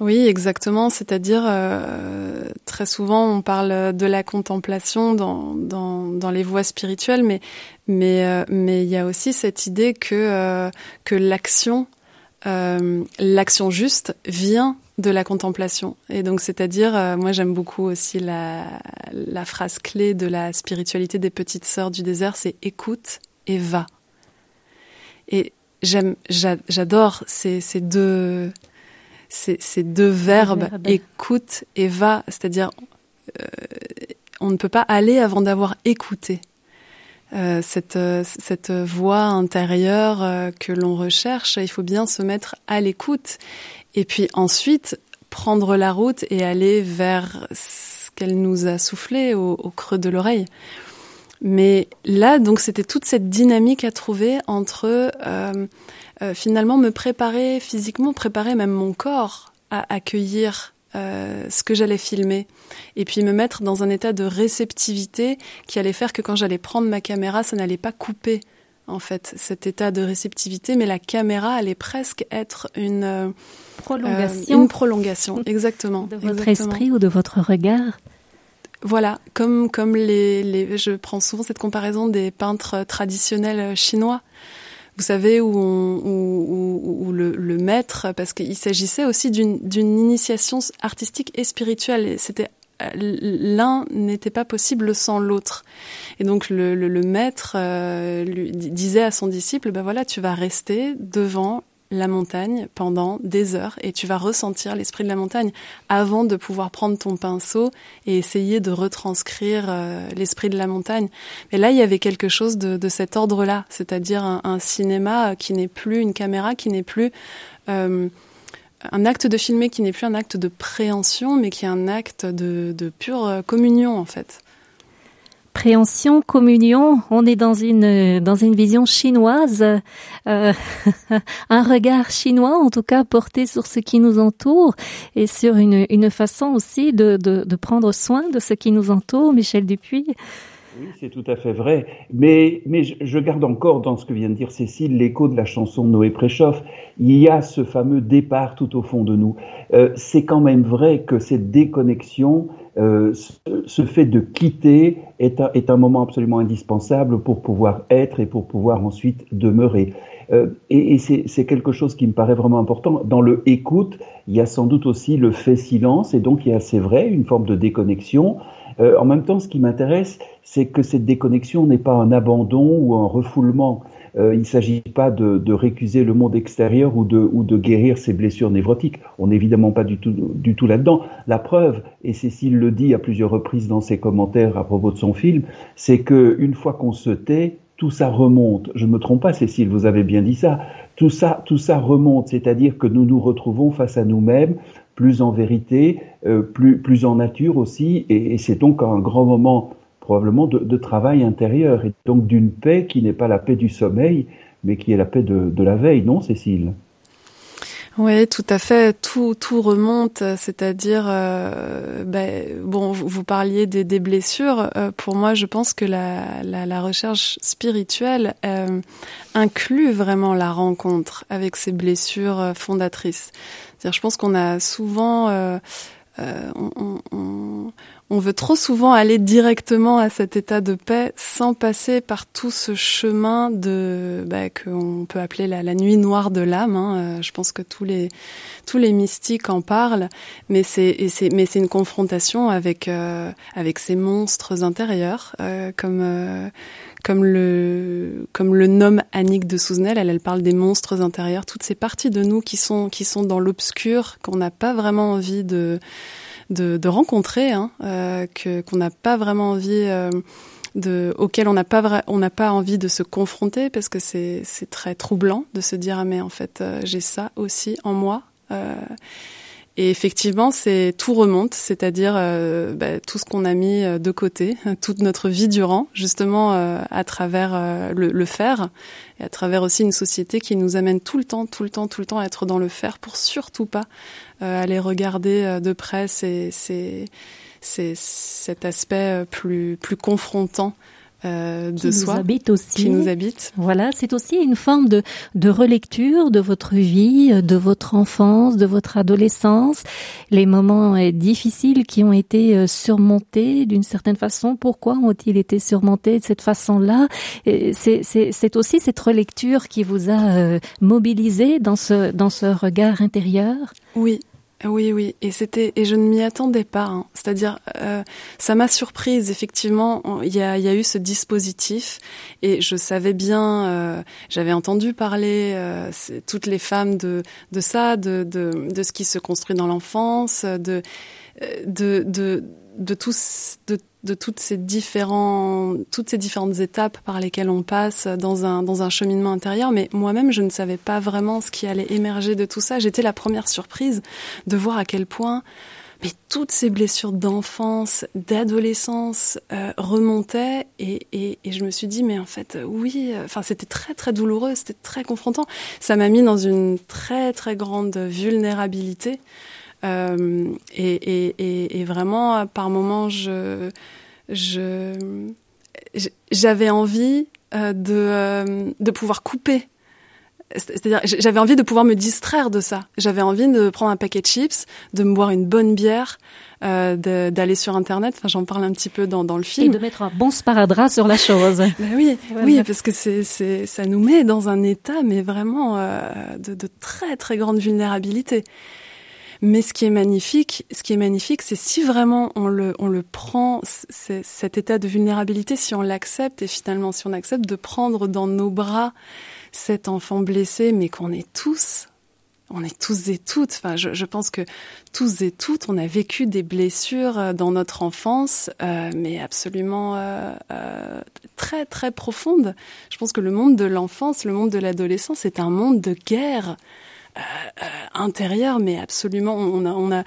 Oui, exactement. C'est-à-dire, euh, très souvent, on parle de la contemplation dans, dans, les voies spirituelles, mais mais euh, mais il y a aussi cette idée que euh, que l'action l'action juste vient de la contemplation. Et donc, c'est-à-dire, moi, j'aime beaucoup aussi la, la phrase clé de la spiritualité des petites sœurs du désert, c'est écoute et va. Et j'aime, j'adore ces, ces deux ces, deux verbes, écoute et va, c'est-à-dire euh, on ne peut pas aller avant d'avoir écouté. euh, cette, cette voix intérieure que l'on recherche. Il faut bien se mettre à l'écoute et puis ensuite prendre la route et aller vers ce qu'elle nous a soufflé au, au creux de l'oreille. Mais là, donc, c'était toute cette dynamique à trouver entre euh, euh, finalement me préparer physiquement, préparer même mon corps à accueillir euh, ce que j'allais filmer, et puis me mettre dans un état de réceptivité qui allait faire que quand j'allais prendre ma caméra, ça n'allait pas couper en fait cet état de réceptivité, mais la caméra allait presque être une euh, prolongation, une prolongation, exactement, de votre esprit ou de votre regard. Voilà, comme comme les, les, je prends souvent cette comparaison des peintres traditionnels chinois. Vous savez où, où, le, maître, parce qu'il s'agissait aussi d'une initiation artistique et spirituelle. C'était l'un n'était pas possible sans l'autre. Et donc le maître euh, lui disait à son disciple, ben voilà, tu vas rester devant la montagne pendant des heures et tu vas ressentir l'esprit de la montagne avant de pouvoir prendre ton pinceau et essayer de retranscrire euh, l'esprit de la montagne. Mais là, il y avait quelque chose de, de cet ordre-là, c'est-à-dire un, un, cinéma qui n'est plus une caméra, qui n'est plus euh, un acte de filmer, qui n'est plus un acte de préhension, mais qui est un acte de, de pure euh, communion en fait préhension, communion, on est dans une dans une vision chinoise, euh, un regard chinois en tout cas porté sur ce qui nous entoure et sur une, une façon aussi de, de, prendre soin de ce qui nous entoure, Michel Dupuis. Oui, c'est tout à fait vrai. Mais, mais je garde encore dans ce que vient de dire Cécile l'écho de la chanson de Noé Préchoff. Il y a ce fameux départ tout au fond de nous. Euh, c'est quand même vrai que cette déconnexion, euh, ce, fait de quitter est un, moment absolument indispensable pour pouvoir être et pour pouvoir ensuite demeurer. Euh, et, et c'est quelque chose qui me paraît vraiment important. Dans le écoute, il y a sans doute aussi le fait silence, et donc il y a, c'est vrai, une forme de déconnexion. Euh, en même temps, ce qui m'intéresse, c'est que cette déconnexion n'est pas un abandon ou un refoulement. Euh, il ne s'agit pas de, de, récuser le monde extérieur ou de, ou de guérir ses blessures névrotiques. On n'est évidemment pas du tout, du tout là-dedans. La preuve, et Cécile le dit à plusieurs reprises dans ses commentaires à propos de son film, c'est que une fois qu'on se tait, tout ça remonte. Je ne me trompe pas, Cécile, vous avez bien dit ça. Tout ça, tout ça remonte, c'est-à-dire que nous nous retrouvons face à nous-mêmes, plus en vérité, euh, plus, plus en nature aussi, et, et c'est donc un grand moment probablement de, travail intérieur, et donc d'une paix qui n'est pas la paix du sommeil, mais qui est la paix de, la veille, non Cécile? Oui, tout à fait. Tout tout remonte, c'est-à-dire euh, ben, bon, vous, parliez des, blessures. Euh, pour moi, je pense que la, la, recherche spirituelle euh, inclut vraiment la rencontre avec ces blessures fondatrices. C'est-à-dire, je pense qu'on a souvent on, veut trop souvent aller directement à cet état de paix sans passer par tout ce chemin de bah, qu'on peut appeler la, nuit noire de l'âme. Hein. Euh, je pense que tous les tous les mystiques en parlent, mais c'est mais c'est une confrontation avec euh, avec ces monstres intérieurs, euh, comme euh, comme le comme le nomme Annick de Souzenel. Elle, elle parle des monstres intérieurs, toutes ces parties de nous qui sont qui sont dans l'obscur, qu'on n'a pas vraiment envie de de, de rencontrer, hein, euh, que qu'on n'a pas vraiment envie. Euh, de, auquel on n'a pas on n'a pas envie de se confronter parce que c'est c'est très troublant de se dire ah mais en fait euh, j'ai ça aussi en moi euh, et effectivement, c'est tout remonte, c'est-à-dire bah, tout ce qu'on a mis de côté, toute notre vie durant, justement à travers le, le, faire, et à travers aussi une société qui nous amène tout le temps, tout le temps, tout le temps à être dans le faire, pour surtout pas aller regarder de près ces, ces, ces, cet aspect plus plus confrontant euh, de qui soi, nous habite aussi. qui nous habite. Voilà, c'est aussi une forme de, de relecture de votre vie, de votre enfance, de votre adolescence, les moments euh, difficiles qui ont été euh, surmontés d'une certaine façon. Pourquoi ont-ils été surmontés de cette façon-là? C'est aussi cette relecture qui vous a mobilisé dans ce dans ce regard intérieur? Oui, oui, oui, et c'était et je ne m'y attendais pas. Hein. C'est-à-dire, euh, ça m'a surprise. Effectivement, il y a, eu ce dispositif et je savais bien. Euh, J'avais entendu parler euh, toutes les femmes de de ça, de de, de ce qui se construit dans l'enfance, de de de de tout de de toutes ces différents, toutes ces différentes étapes par lesquelles on passe dans un, dans un cheminement intérieur. Mais moi-même, je ne savais pas vraiment ce qui allait émerger de tout ça. J'étais la première surprise de voir à quel point mais toutes ces blessures d'enfance, d'adolescence euh, remontaient et, et, et, je me suis dit mais en fait oui, euh, enfin c'était très très douloureux, c'était très confrontant. Ça m'a mis dans une très très grande vulnérabilité euh, et, et, et, vraiment par moments je je j'avais envie euh, de euh, de pouvoir couper c'est-à-dire, j'avais envie de pouvoir me distraire de ça. J'avais envie de prendre un paquet de chips, de me boire une bonne bière, euh, d'aller sur Internet. Enfin, j'en parle un petit peu dans, dans le film. Et de mettre un bon sparadrap sur la chose. ben oui, oui, parce que c'est, c'est, ça nous met dans un état, mais vraiment euh, de, de très très grande vulnérabilité. Mais ce qui est magnifique, ce qui est magnifique, c'est si vraiment on le, on le prend, cet état de vulnérabilité, si on l'accepte et finalement si on accepte de prendre dans nos bras cet enfant blessé, mais qu'on est tous, on est tous et toutes. Enfin, je, je, pense que tous et toutes, on a vécu des blessures euh, dans notre enfance, euh, mais absolument euh, euh, très très profondes. Je pense que le monde de l'enfance, le monde de l'adolescence, est un monde de guerre. Euh, euh, intérieure, mais absolument, on a, on a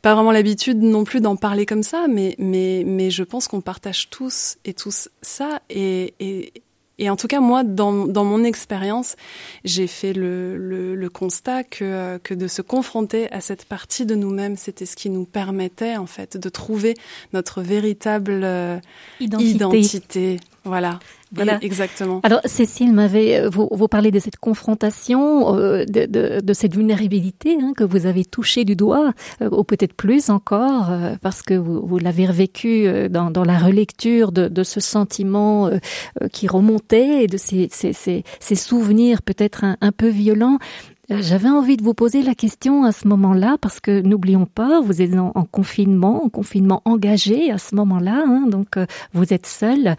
pas vraiment l'habitude non plus d'en parler comme ça, mais, mais, mais je pense qu'on partage tous et tous ça, et, et, et en tout cas, moi, dans, dans mon expérience, j'ai fait le, le, le, constat que, que de se confronter à cette partie de nous-mêmes, c'était ce qui nous permettait, en fait, de trouver notre véritable euh, identité. identité. Voilà. Voilà, exactement. Alors, Cécile m'avait, euh, vous, vous parlez de cette confrontation, euh, de, de, de, cette vulnérabilité hein, que vous avez touché du doigt, euh, ou peut-être plus encore, euh, parce que vous, vous l'avez revécu euh, dans, dans, la relecture de, de ce sentiment euh, qui remontait et de ces, ces, ces, ces souvenirs peut-être un, un peu violents. J'avais envie de vous poser la question à ce moment-là parce que n'oublions pas, vous êtes en, en, confinement, en confinement engagé à ce moment-là, hein, donc euh, vous êtes seul.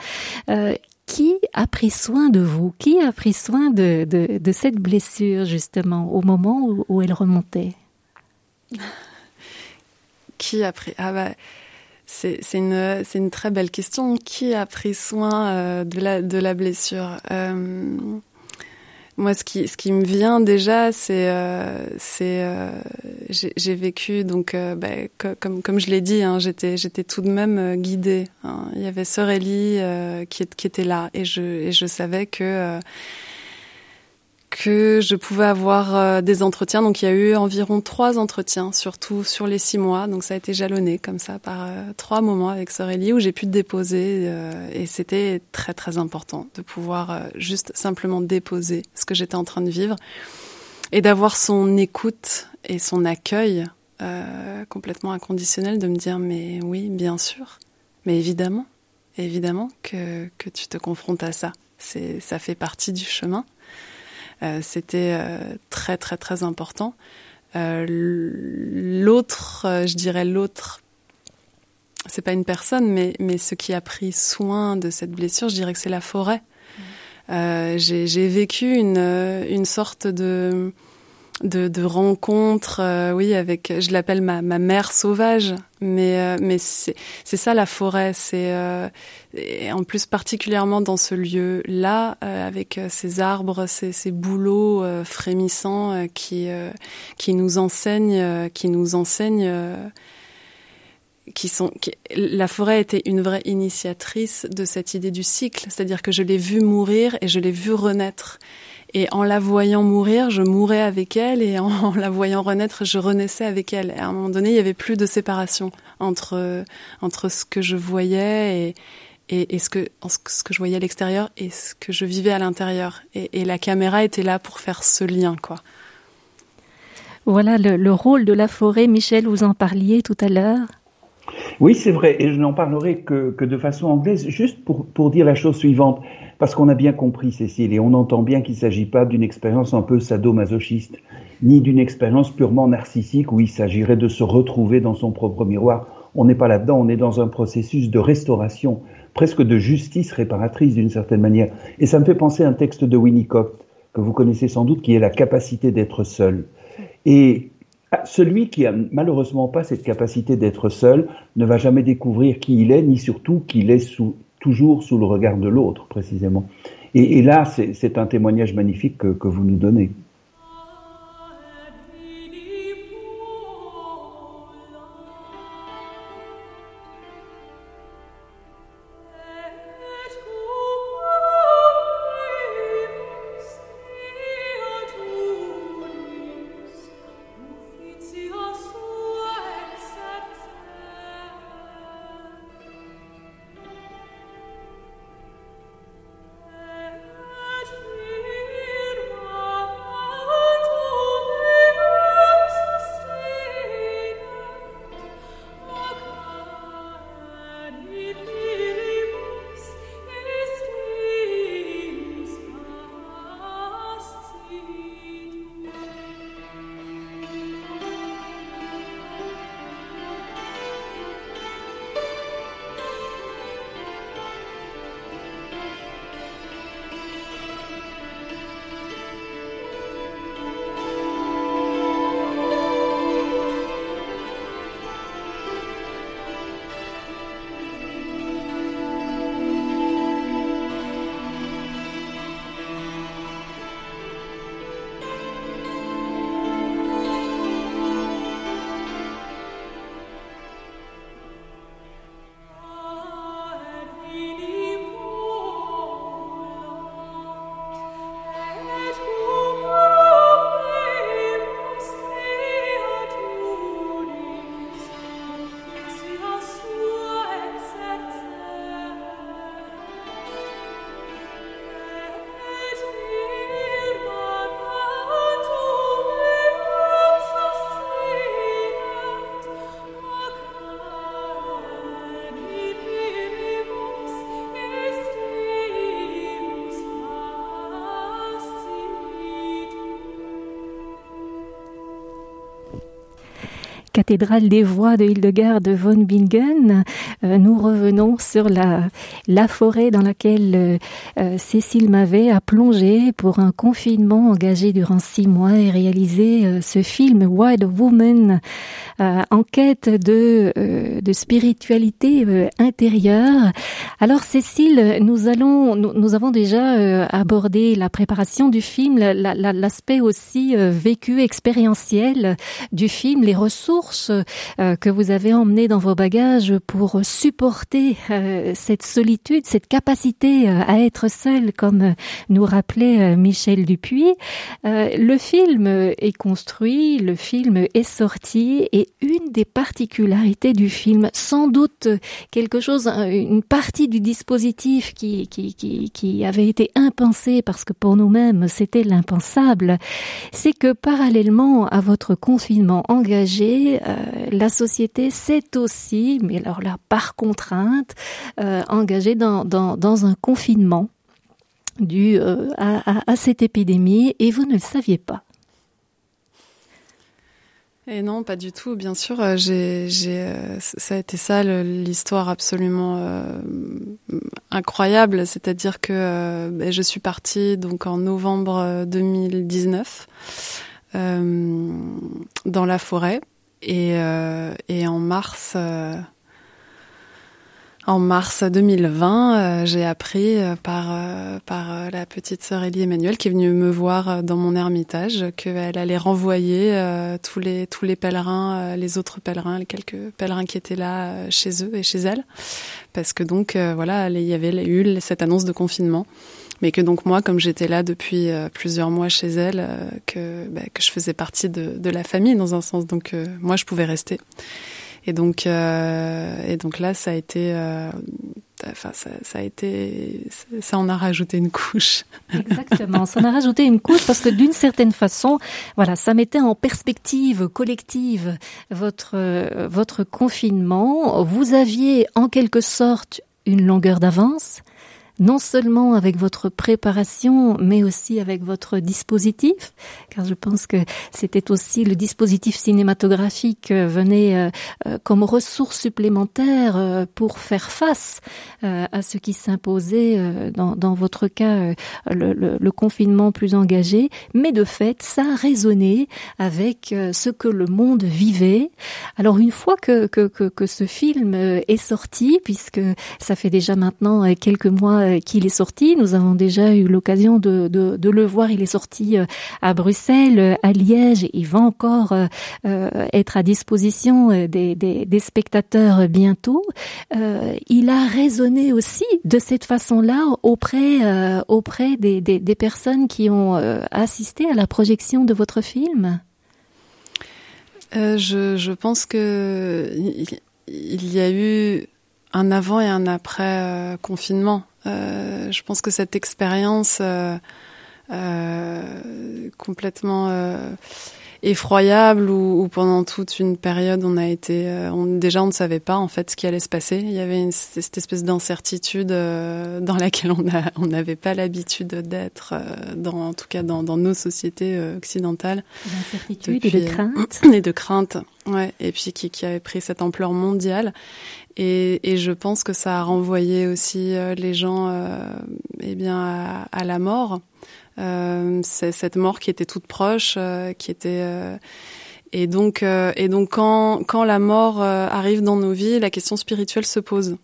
Euh, qui a pris soin de vous? Qui a pris soin de, de, cette blessure justement au moment où, elle remontait? Qui a pris Ah bah c'est une une très belle question. Qui a pris soin euh, de la de la blessure? Euh, moi, ce qui, ce qui me vient déjà, c'est, euh, euh, j'ai vécu donc, euh, bah, comme, comme je l'ai dit, hein, j'étais, j'étais tout de même euh, guidée. Hein. Il y avait sœur euh, qui, qui était là, et je, et je savais que que je pouvais avoir euh, des entretiens. Donc il y a eu environ trois entretiens, surtout sur les six mois. Donc ça a été jalonné comme ça par euh, trois moments avec Sorelli où j'ai pu déposer euh, et c'était très très important de pouvoir juste simplement déposer ce que j'étais en train de vivre et d'avoir son écoute et son accueil complètement inconditionnel de me dire mais oui bien sûr, mais évidemment, évidemment que, que tu te confrontes à ça. C'est ça fait partie du chemin. Euh, c'était euh, très très très important. Euh, l'autre, je dirais l'autre, c'est pas une personne, mais mais ce qui a pris soin de cette blessure, je dirais que c'est la forêt. Euh, j'ai vécu une, une sorte de, de, de rencontre, euh, oui, avec, je l'appelle ma, ma mère sauvage, mais, euh, mais c'est ça la forêt, c'est en plus particulièrement dans ce lieu-là, avec ces arbres, ces, ces bouleaux frémissants qui, qui nous enseignent, qui nous enseignent qui sont qui, la forêt était une vraie initiatrice de cette idée du cycle, c'est-à-dire que je l'ai vue mourir et je l'ai vue renaître. Et en la voyant mourir, je mourais avec elle, et en la voyant renaître, je renaissais avec elle. Et à un moment donné, il n'y avait plus de séparation entre entre ce que je voyais et et, et ce que ce que je voyais à l'extérieur et ce que je vivais à l'intérieur. Et, et la caméra était là pour faire ce lien, quoi. Voilà le, le rôle de la forêt. Michel, vous en parliez tout à l'heure. Oui, c'est vrai, et je n'en parlerai que, que, de façon anglaise, juste pour, pour dire la chose suivante, parce qu'on a bien compris, Cécile, et on entend bien qu'il ne s'agit pas d'une expérience un peu sadomasochiste, ni d'une expérience purement narcissique où il s'agirait de se retrouver dans son propre miroir. On n'est pas là-dedans, on est dans un processus de restauration, presque de justice réparatrice d'une certaine manière. Et ça me fait penser à un texte de Winnicott, que vous connaissez sans doute, qui est la capacité d'être seul. Et Celui qui a malheureusement pas cette capacité d'être seul ne va jamais découvrir qui il est, ni surtout qu'il est sous, toujours sous le regard de l'autre, précisément. Et, là, c'est un témoignage magnifique que, que vous nous donnez. Cathédrale des voix de Hildegard de von Bingen, euh, nous revenons sur la, la forêt dans laquelle euh, euh, Cécile Mavet a plongé pour un confinement engagé durant six mois et réalisé ce film Wild Woman en quête de, de spiritualité intérieure. Alors Cécile, nous allons, nous, avons déjà abordé la préparation du film, l'aspect aussi vécu, expérientiel du film, les ressources que vous avez emmenées dans vos bagages pour supporter euh, cette solitude, cette capacité euh, à être comme euh, nous rappelait Michel Dupuis. le film est construit, le film est sorti, et une des particularités du film, sans doute quelque chose, une partie du dispositif qui, qui, qui, qui avait été impensé, parce que pour nous-mêmes c'était l'impensable, c'est que parallèlement à votre confinement engagé, la société s'est aussi, mais alors là, par contrainte, euh, engagée dans, dans, un confinement dû euh, à, cette épidémie et vous ne le saviez pas. Et non, pas du tout. Bien sûr, euh, j'ai, ça a été ça l'histoire absolument incroyable. C'est-à-dire que ben, je suis partie donc en novembre 2019 dans la forêt et, et en mars en mars 2020, euh, j'ai appris euh, par euh, par la petite sœur Elie Emmanuel qui est venue me voir dans mon ermitage qu'elle allait renvoyer tous les tous les pèlerins, les autres pèlerins, les quelques pèlerins qui étaient là chez eux et chez elle, parce que donc voilà, il y avait eu cette annonce de confinement. Mais que donc moi, comme j'étais là depuis plusieurs mois chez elle, que, bah, que je faisais partie de, de, la famille dans un sens, donc moi je pouvais rester. Et donc, euh, et donc là, ça a été, euh, enfin, ça, ça, a été, ça en a rajouté une couche. Exactement, ça en a rajouté une couche parce que d'une certaine façon, voilà, ça mettait en perspective collective votre votre confinement. Vous aviez en quelque sorte une longueur d'avance non seulement avec votre préparation, mais aussi avec votre dispositif, car je pense que c'était aussi le dispositif cinématographique euh, venait euh, euh, comme ressource supplémentaire pour faire face à ce qui s'imposait dans, dans, votre cas, le, le, le, confinement plus engagé, mais de fait, ça a résonné avec ce que le monde vivait. Alors une fois que, que, que, que ce film est sorti, puisque ça fait déjà maintenant quelques mois qu'il est sorti, nous avons déjà eu l'occasion de, le voir, il est sorti à Bruxelles, à Liège, il va encore être à disposition des, spectateurs bientôt. il a résonné aussi de cette façon-là auprès, auprès des, personnes qui ont assisté à la projection de votre film euh, je, pense que il y a eu un avant et un après euh, confinement. Euh, je pense que cette expérience euh, euh, complètement effroyable où, pendant toute une période on a été euh, on, déjà on ne savait pas en fait ce qui allait se passer. Il y avait une, cette espèce d'incertitude euh, dans laquelle on a on n'avait pas l'habitude d'être euh, dans en tout cas dans, dans nos sociétés occidentales. D'incertitude et de crainte et de crainte ouais et puis qui, qui avait pris cette ampleur mondiale et, et, je pense que ça a renvoyé aussi les gens eh bien à, à la mort euh, c'est cette mort qui était toute proche, euh, qui était euh, et donc et donc quand quand la mort arrive dans nos vies, la question spirituelle se pose.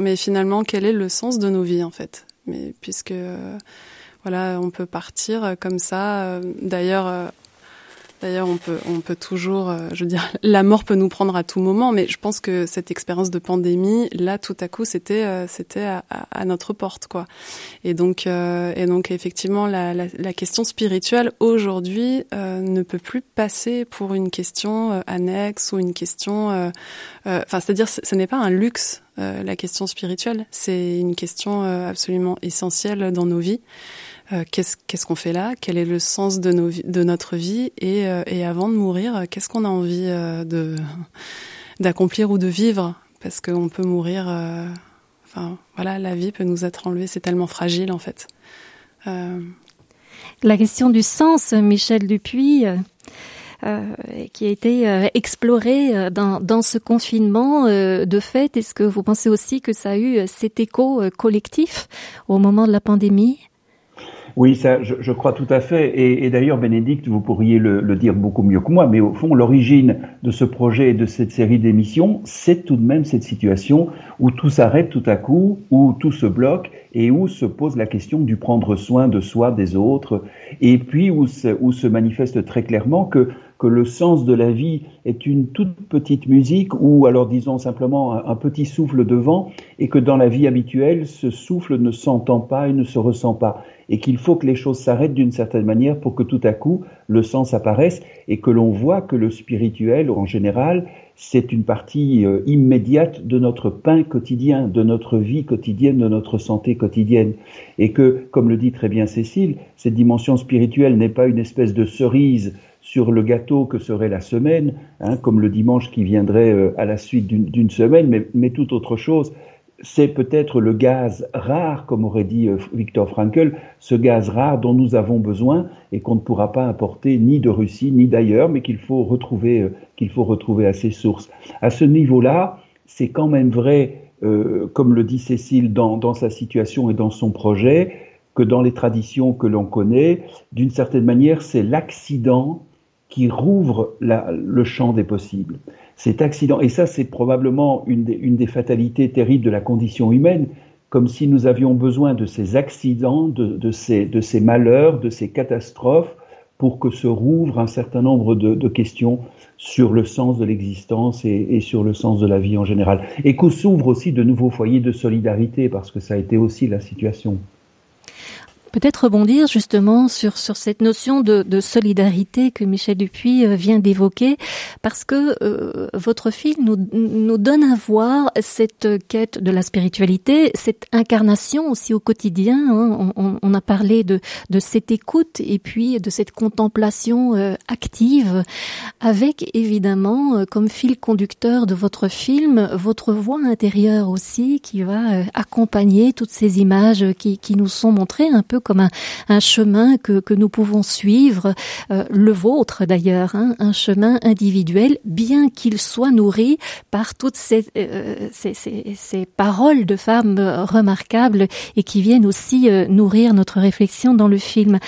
Mais finalement, quel est le sens de nos vies en fait? Mais puisque voilà, on peut partir comme ça. D'ailleurs, D'ailleurs, on peut, on peut toujours, euh, je veux dire, la mort peut nous prendre à tout moment, mais je pense que cette expérience de pandémie, là, tout à coup, c'était, euh, c'était à, à, notre porte, quoi. Et donc, euh, et donc, effectivement, la, la, la question spirituelle aujourd'hui ne peut plus passer pour une question annexe ou une question, enfin, c'est-à-dire, ce n'est pas un luxe la question spirituelle, c'est une question absolument essentielle dans nos vies. Euh, qu'est-ce qu'on fait là? Quel est le sens de, nos, de notre vie? Et, euh, avant de mourir, qu'est-ce qu'on a envie euh, d'accomplir ou de vivre? Parce qu'on peut mourir. enfin, voilà, la vie peut nous être enlevée. C'est tellement fragile en fait. La question du sens, Michel Dupuis. Euh, qui a été euh, explorée dans, ce confinement. Euh, de fait, est-ce que vous pensez aussi que ça a eu cet écho collectif au moment de la pandémie? Oui, ça, je, je, crois tout à fait. Et, d'ailleurs, Bénédicte, vous pourriez le, le, dire beaucoup mieux que moi, mais au fond, l'origine de ce projet et de cette série d'émissions, c'est tout de même cette situation où tout s'arrête tout à coup, où tout se bloque et où se pose la question du prendre soin de soi, des autres, et puis où où se manifeste très clairement que que le sens de la vie est une toute petite musique ou alors disons simplement un, petit souffle de vent et que dans la vie habituelle, ce souffle ne s'entend pas et ne se ressent pas et qu'il faut que les choses s'arrêtent d'une certaine manière pour que tout à coup le sens apparaisse et que l'on voit que le spirituel en général c'est une partie euh, immédiate de notre pain quotidien, de notre vie quotidienne, de notre santé quotidienne. Et que, comme le dit très bien Cécile, cette dimension spirituelle n'est pas une espèce de cerise sur le gâteau que serait la semaine, hein, comme le dimanche qui viendrait euh, à la suite d'une semaine, mais, tout autre chose c'est peut-être le gaz rare, comme aurait dit euh, Victor Frankl, ce gaz rare dont nous avons besoin et qu'on ne pourra pas importer ni de Russie ni d'ailleurs, mais qu'il faut retrouver, euh, qu'il faut retrouver à ses sources. À ce niveau-là, c'est quand même vrai, euh, comme le dit Cécile dans sa situation et dans son projet, que dans les traditions que l'on connaît, d'une certaine manière, c'est l'accident qui rouvre le champ des possibles cet accident, et ça c'est probablement une des, fatalités terribles de la condition humaine, comme si nous avions besoin de ces accidents, de, ces, malheurs, de ces catastrophes, pour que se rouvre un certain nombre de, de questions sur le sens de l'existence et, et, sur le sens de la vie en général. Et qu'on s'ouvre aussi de nouveaux foyers de solidarité, parce que ça a été aussi la situation. Peut-être rebondir justement sur sur cette notion de, de solidarité que Michel Dupuis euh, vient d'évoquer, parce que euh, votre film nous, nous donne à voir cette quête de la spiritualité, cette incarnation aussi au quotidien. Hein. On, on, a parlé de de cette écoute et puis de cette contemplation euh, active, avec évidemment comme fil conducteur de votre film votre voix intérieure aussi qui va accompagner toutes ces images qui qui nous sont montrées un peu comme un, chemin que, nous pouvons suivre, euh, le vôtre d'ailleurs, hein, un chemin individuel, bien qu'il soit nourri par toutes ces, euh, ces, paroles de femmes remarquables et qui viennent aussi euh, nourrir notre réflexion dans le film.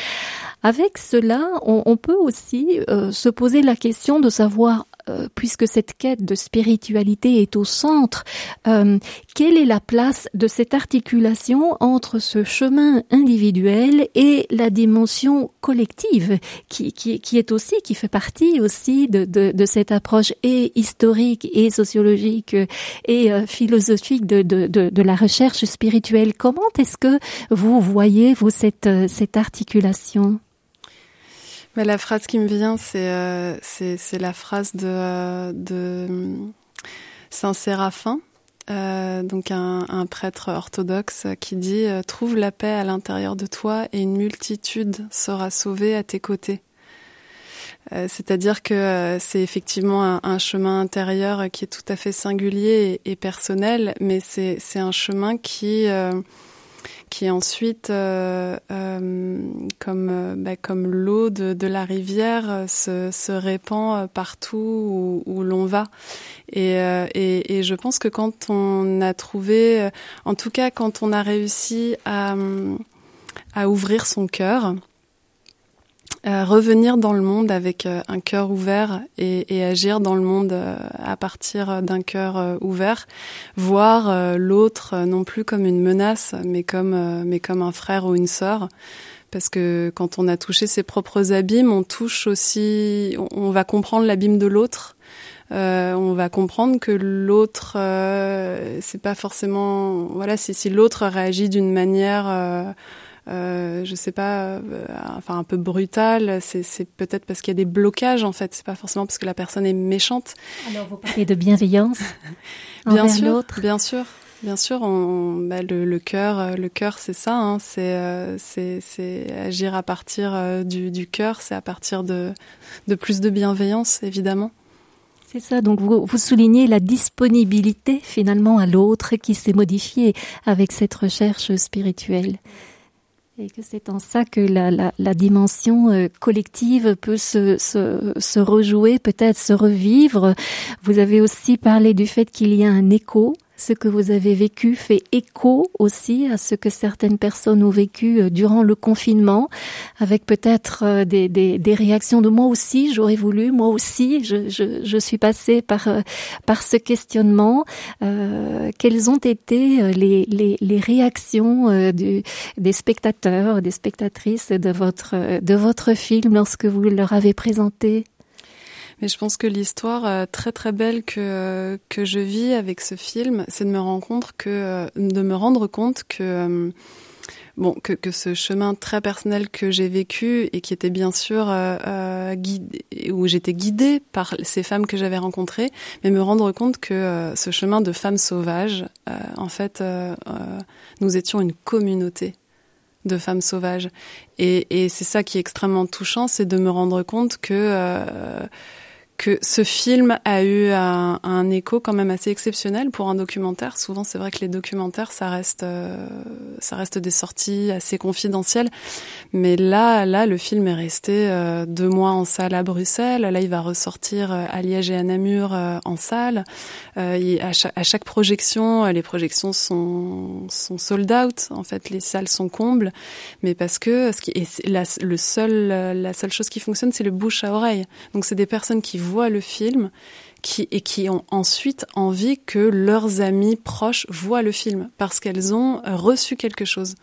Avec cela, on peut aussi se poser la question de savoir euh, puisque cette quête de spiritualité est au centre, euh, quelle est la place de cette articulation entre ce chemin individuel et la dimension collective qui, qui, qui est aussi, qui fait partie aussi de, de, de, cette approche et historique et sociologique et euh, philosophique de, de, de, la recherche spirituelle. Comment est-ce que vous voyez, vous, cette, cette articulation? La phrase qui me vient, c'est euh, la phrase de, euh, de Saint Séraphin, euh, donc un, prêtre orthodoxe qui dit euh, Trouve la paix à l'intérieur de toi et une multitude sera sauvée à tes côtés. C'est-à-dire que c'est effectivement un, un, chemin intérieur qui est tout à fait singulier et, et personnel, mais c'est un chemin qui qui ensuite, euh, euh, comme, euh, bah, comme l'eau de, de, la rivière, se, se répand partout où, où l'on va. Et, et, et, je pense que quand on a trouvé, en tout cas quand on a réussi à, à ouvrir son cœur, euh, revenir dans le monde avec euh, un cœur ouvert et, agir dans le monde euh, à partir d'un cœur ouvert, voir l'autre non plus comme une menace, mais comme mais comme un frère ou une sœur. Parce que quand on a touché ses propres abîmes, on touche aussi, on, va comprendre l'abîme de l'autre. on va comprendre que l'autre, c'est pas forcément, voilà, si, si l'autre réagit d'une manière euh, je sais pas, euh, enfin un peu brutal. C'est peut-être parce qu'il y a des blocages en fait. C'est pas forcément parce que la personne est méchante. Alors vous parlez de bienveillance bien sûr, bien sûr. Bien sûr, on, bah, le, le cœur, euh, le cœur, c'est ça. Hein, c'est agir à partir du, du cœur, c'est à partir de, de plus de bienveillance, évidemment. C'est ça, donc vous, vous soulignez la disponibilité finalement à l'autre qui s'est modifiée avec cette recherche spirituelle. Et que c'est en ça que la, la, dimension euh, collective peut se, se, se rejouer, peut-être se revivre. Vous avez aussi parlé du fait qu'il y a un écho ce que vous avez vécu fait écho aussi à ce que certaines personnes ont vécu euh, durant le confinement, avec peut-être euh, des, des, des, réactions de moi aussi, j'aurais voulu, moi aussi, je, je, je, suis passée par, euh, par ce questionnement. Euh, quelles ont été les, les, les réactions du, des spectateurs, des spectatrices de votre, de votre film lorsque vous leur avez présenté mais je pense que l'histoire euh, très très belle que que je vis avec ce film, c'est de me rendre compte que euh, de me rendre compte que euh, bon que, que ce chemin très personnel que j'ai vécu et qui était bien sûr euh, guidé, où j'étais guidée par ces femmes que j'avais rencontrées, mais me rendre compte que ce chemin de femmes sauvages, en fait, nous étions une communauté de femmes sauvages. Et, et c'est ça qui est extrêmement touchant, c'est de me rendre compte que que ce film a eu un, écho quand même assez exceptionnel pour un documentaire. Souvent, c'est vrai que les documentaires, ça reste, euh, ça reste des sorties assez confidentielles. Mais là, là, le film est resté euh, deux mois en salle à Bruxelles. Là, il va ressortir euh, à Liège et à Namur en salle. à, chaque, projection, les projections sont, sont sold out. En fait, les salles sont combles. Mais parce que ce qui est la, le seul, la seule chose qui fonctionne, c'est le bouche à oreille. Donc, c'est des personnes qui voient le film qui, et qui ont ensuite envie que leurs amis proches voient le film parce qu'elles ont reçu quelque chose.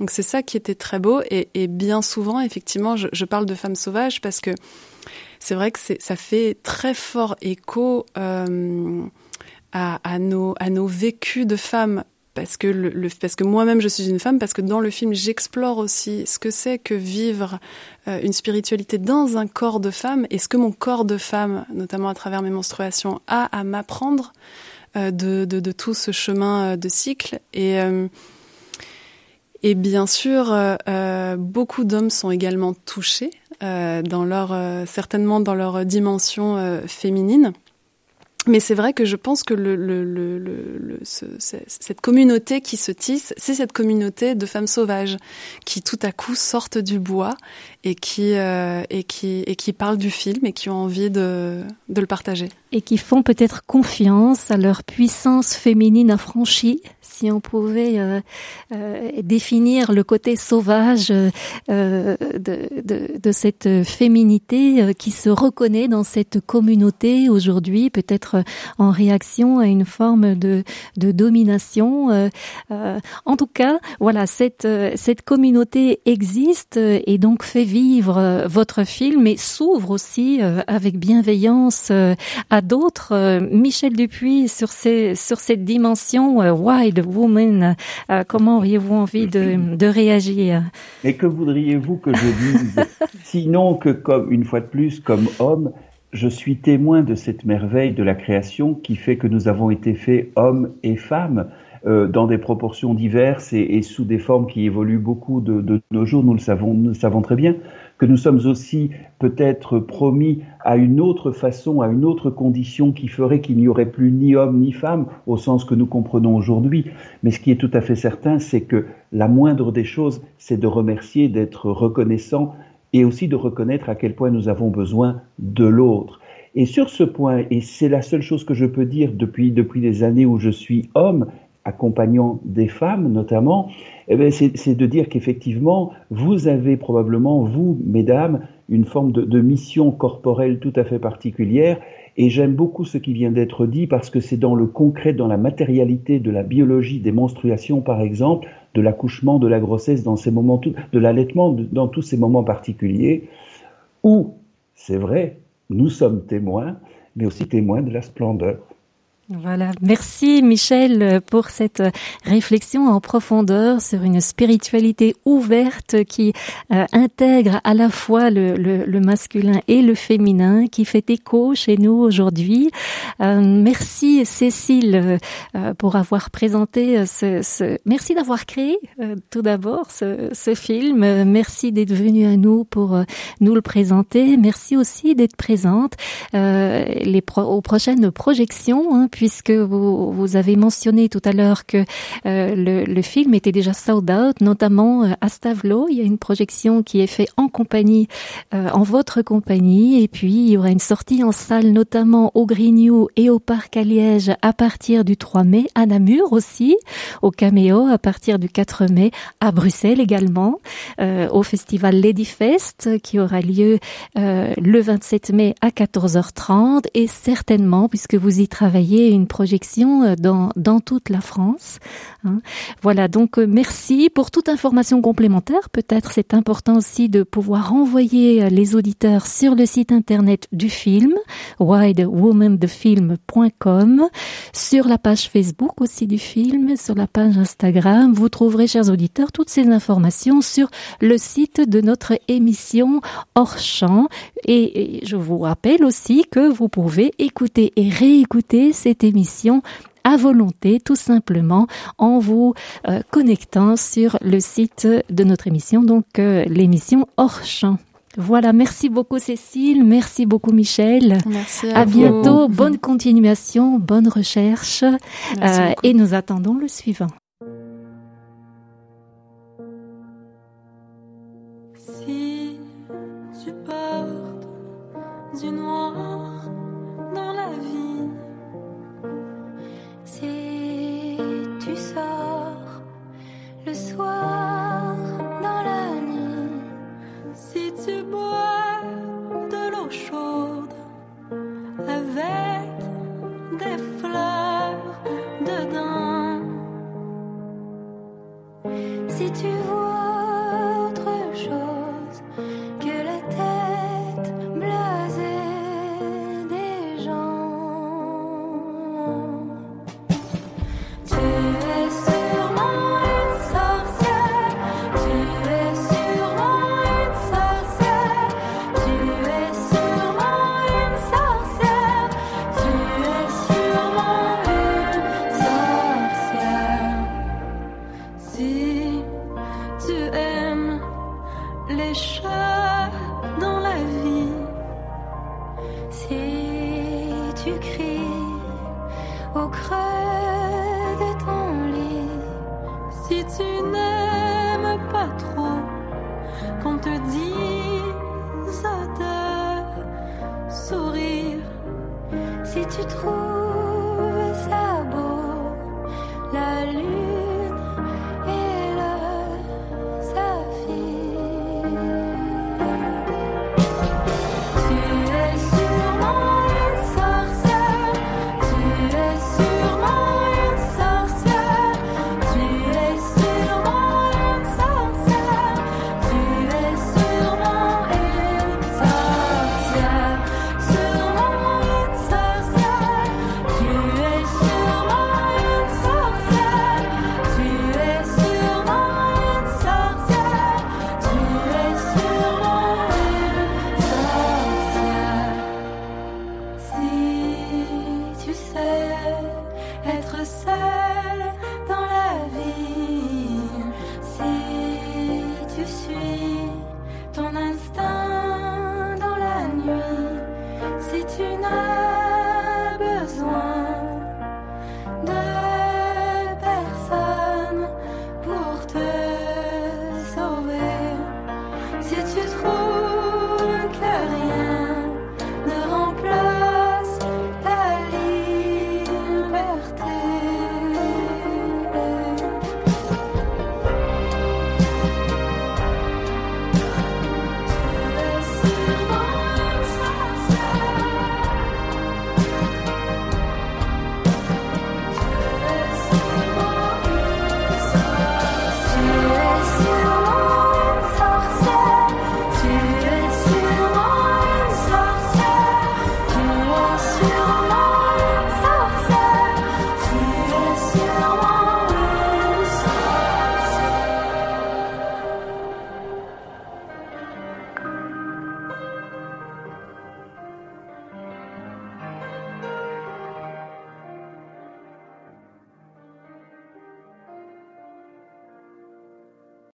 Donc c'est ça qui était très beau et, bien souvent, effectivement, je, parle de femmes sauvages parce que c'est vrai que ça fait très fort écho euh, à, nos, à nos vécus de femmes parce que parce que moi-même je suis une femme, parce que dans le film j'explore aussi ce que c'est que vivre euh, une spiritualité dans un corps de femme et ce que mon corps de femme, notamment à travers mes menstruations, a à m'apprendre euh, de, de, de, tout ce chemin euh, de cycle et et bien sûr, beaucoup d'hommes sont également touchés dans leur, certainement dans leur dimension féminine. Mais c'est vrai que je pense que le, le, le, le ce, cette communauté qui se tisse, c'est cette communauté de femmes sauvages qui tout à coup sortent du bois et qui, euh, et qui, et qui parlent du film et qui ont envie de, de le partager. Et qui font peut-être confiance à leur puissance féminine affranchie si on pouvait euh, euh, définir le côté sauvage euh, de, de, de, cette féminité euh, qui se reconnaît dans cette communauté aujourd'hui, peut-être en réaction à une forme de, de domination. Euh, en tout cas, voilà, cette, cette communauté existe et donc fait vivre votre film et s'ouvre aussi avec bienveillance à d'autres. Michel Dupuis sur, ces, sur cette dimension wide woman, euh, comment auriez-vous envie de, de réagir? Et que voudriez-vous que je dise? Sinon que, comme une fois de plus, comme homme, je suis témoin de cette merveille de la création qui fait que nous avons été faits hommes et femmes euh, dans des proportions diverses et, sous des formes qui évoluent beaucoup de, nos jours. Nous le savons, nous le savons très bien que nous sommes aussi peut-être promis à une autre façon, à une autre condition qui ferait qu'il n'y aurait plus ni homme ni femme au sens que nous comprenons aujourd'hui. Mais ce qui est tout à fait certain, c'est que la moindre des choses, c'est de remercier, d'être reconnaissant et aussi de reconnaître à quel point nous avons besoin de l'autre. Et sur ce point, et c'est la seule chose que je peux dire depuis, depuis les années où je suis homme, accompagnant des femmes notamment, eh c'est de dire qu'effectivement, vous avez probablement, vous, mesdames, une forme de, de, mission corporelle tout à fait particulière. Et j'aime beaucoup ce qui vient d'être dit parce que c'est dans le concret, dans la matérialité de la biologie des menstruations, par exemple, de l'accouchement, de la grossesse, dans ces moments, de l'allaitement, dans tous ces moments particuliers, où, c'est vrai, nous sommes témoins, mais aussi témoins de la splendeur. Voilà, merci Michel pour cette réflexion en profondeur sur une spiritualité ouverte qui euh, intègre à la fois le, le, le, masculin et le féminin, qui fait écho chez nous aujourd'hui. Euh, merci Cécile euh, pour avoir présenté ce, ce... merci d'avoir créé tout d'abord ce, ce, film. Merci d'être venu à nous pour nous le présenter. Merci aussi d'être présente les pro aux prochaines projections. Hein, puisque vous, vous, avez mentionné tout à l'heure que euh, le, le, film était déjà sold out, notamment euh, à Stavelot. Il y a une projection qui est faite en compagnie, euh, en votre compagnie, et puis il y aura une sortie en salle, notamment au Grignou et au Parc à Liège à partir du 3 mai, à Namur aussi, au Caméo à partir du 4 mai, à Bruxelles également, euh, au festival Lady Fest qui aura lieu euh, le 27 mai à 14h30 et certainement, puisque vous y travaillez, une projection euh, dans, dans toute la France. Hein. Voilà, donc euh, merci pour toute information complémentaire. Peut-être c'est important aussi de pouvoir envoyer euh, les auditeurs sur le site internet du film, widewomanthefilm.com, sur la page Facebook aussi du film, sur la page Instagram. Vous trouverez, chers auditeurs, toutes ces informations sur le site de notre émission hors champ. Et, et je vous rappelle aussi que vous pouvez écouter et réécouter cette émission à volonté, tout simplement en vous euh, connectant sur le site de notre émission, donc euh, l'émission hors champ. Voilà, merci beaucoup Cécile, merci beaucoup Michel. Merci à, à bientôt, bonne continuation, bonne recherche euh, et nous attendons le suivant. Si tu portes du noir bois de l'eau chaude avec des fleurs dedans, si tu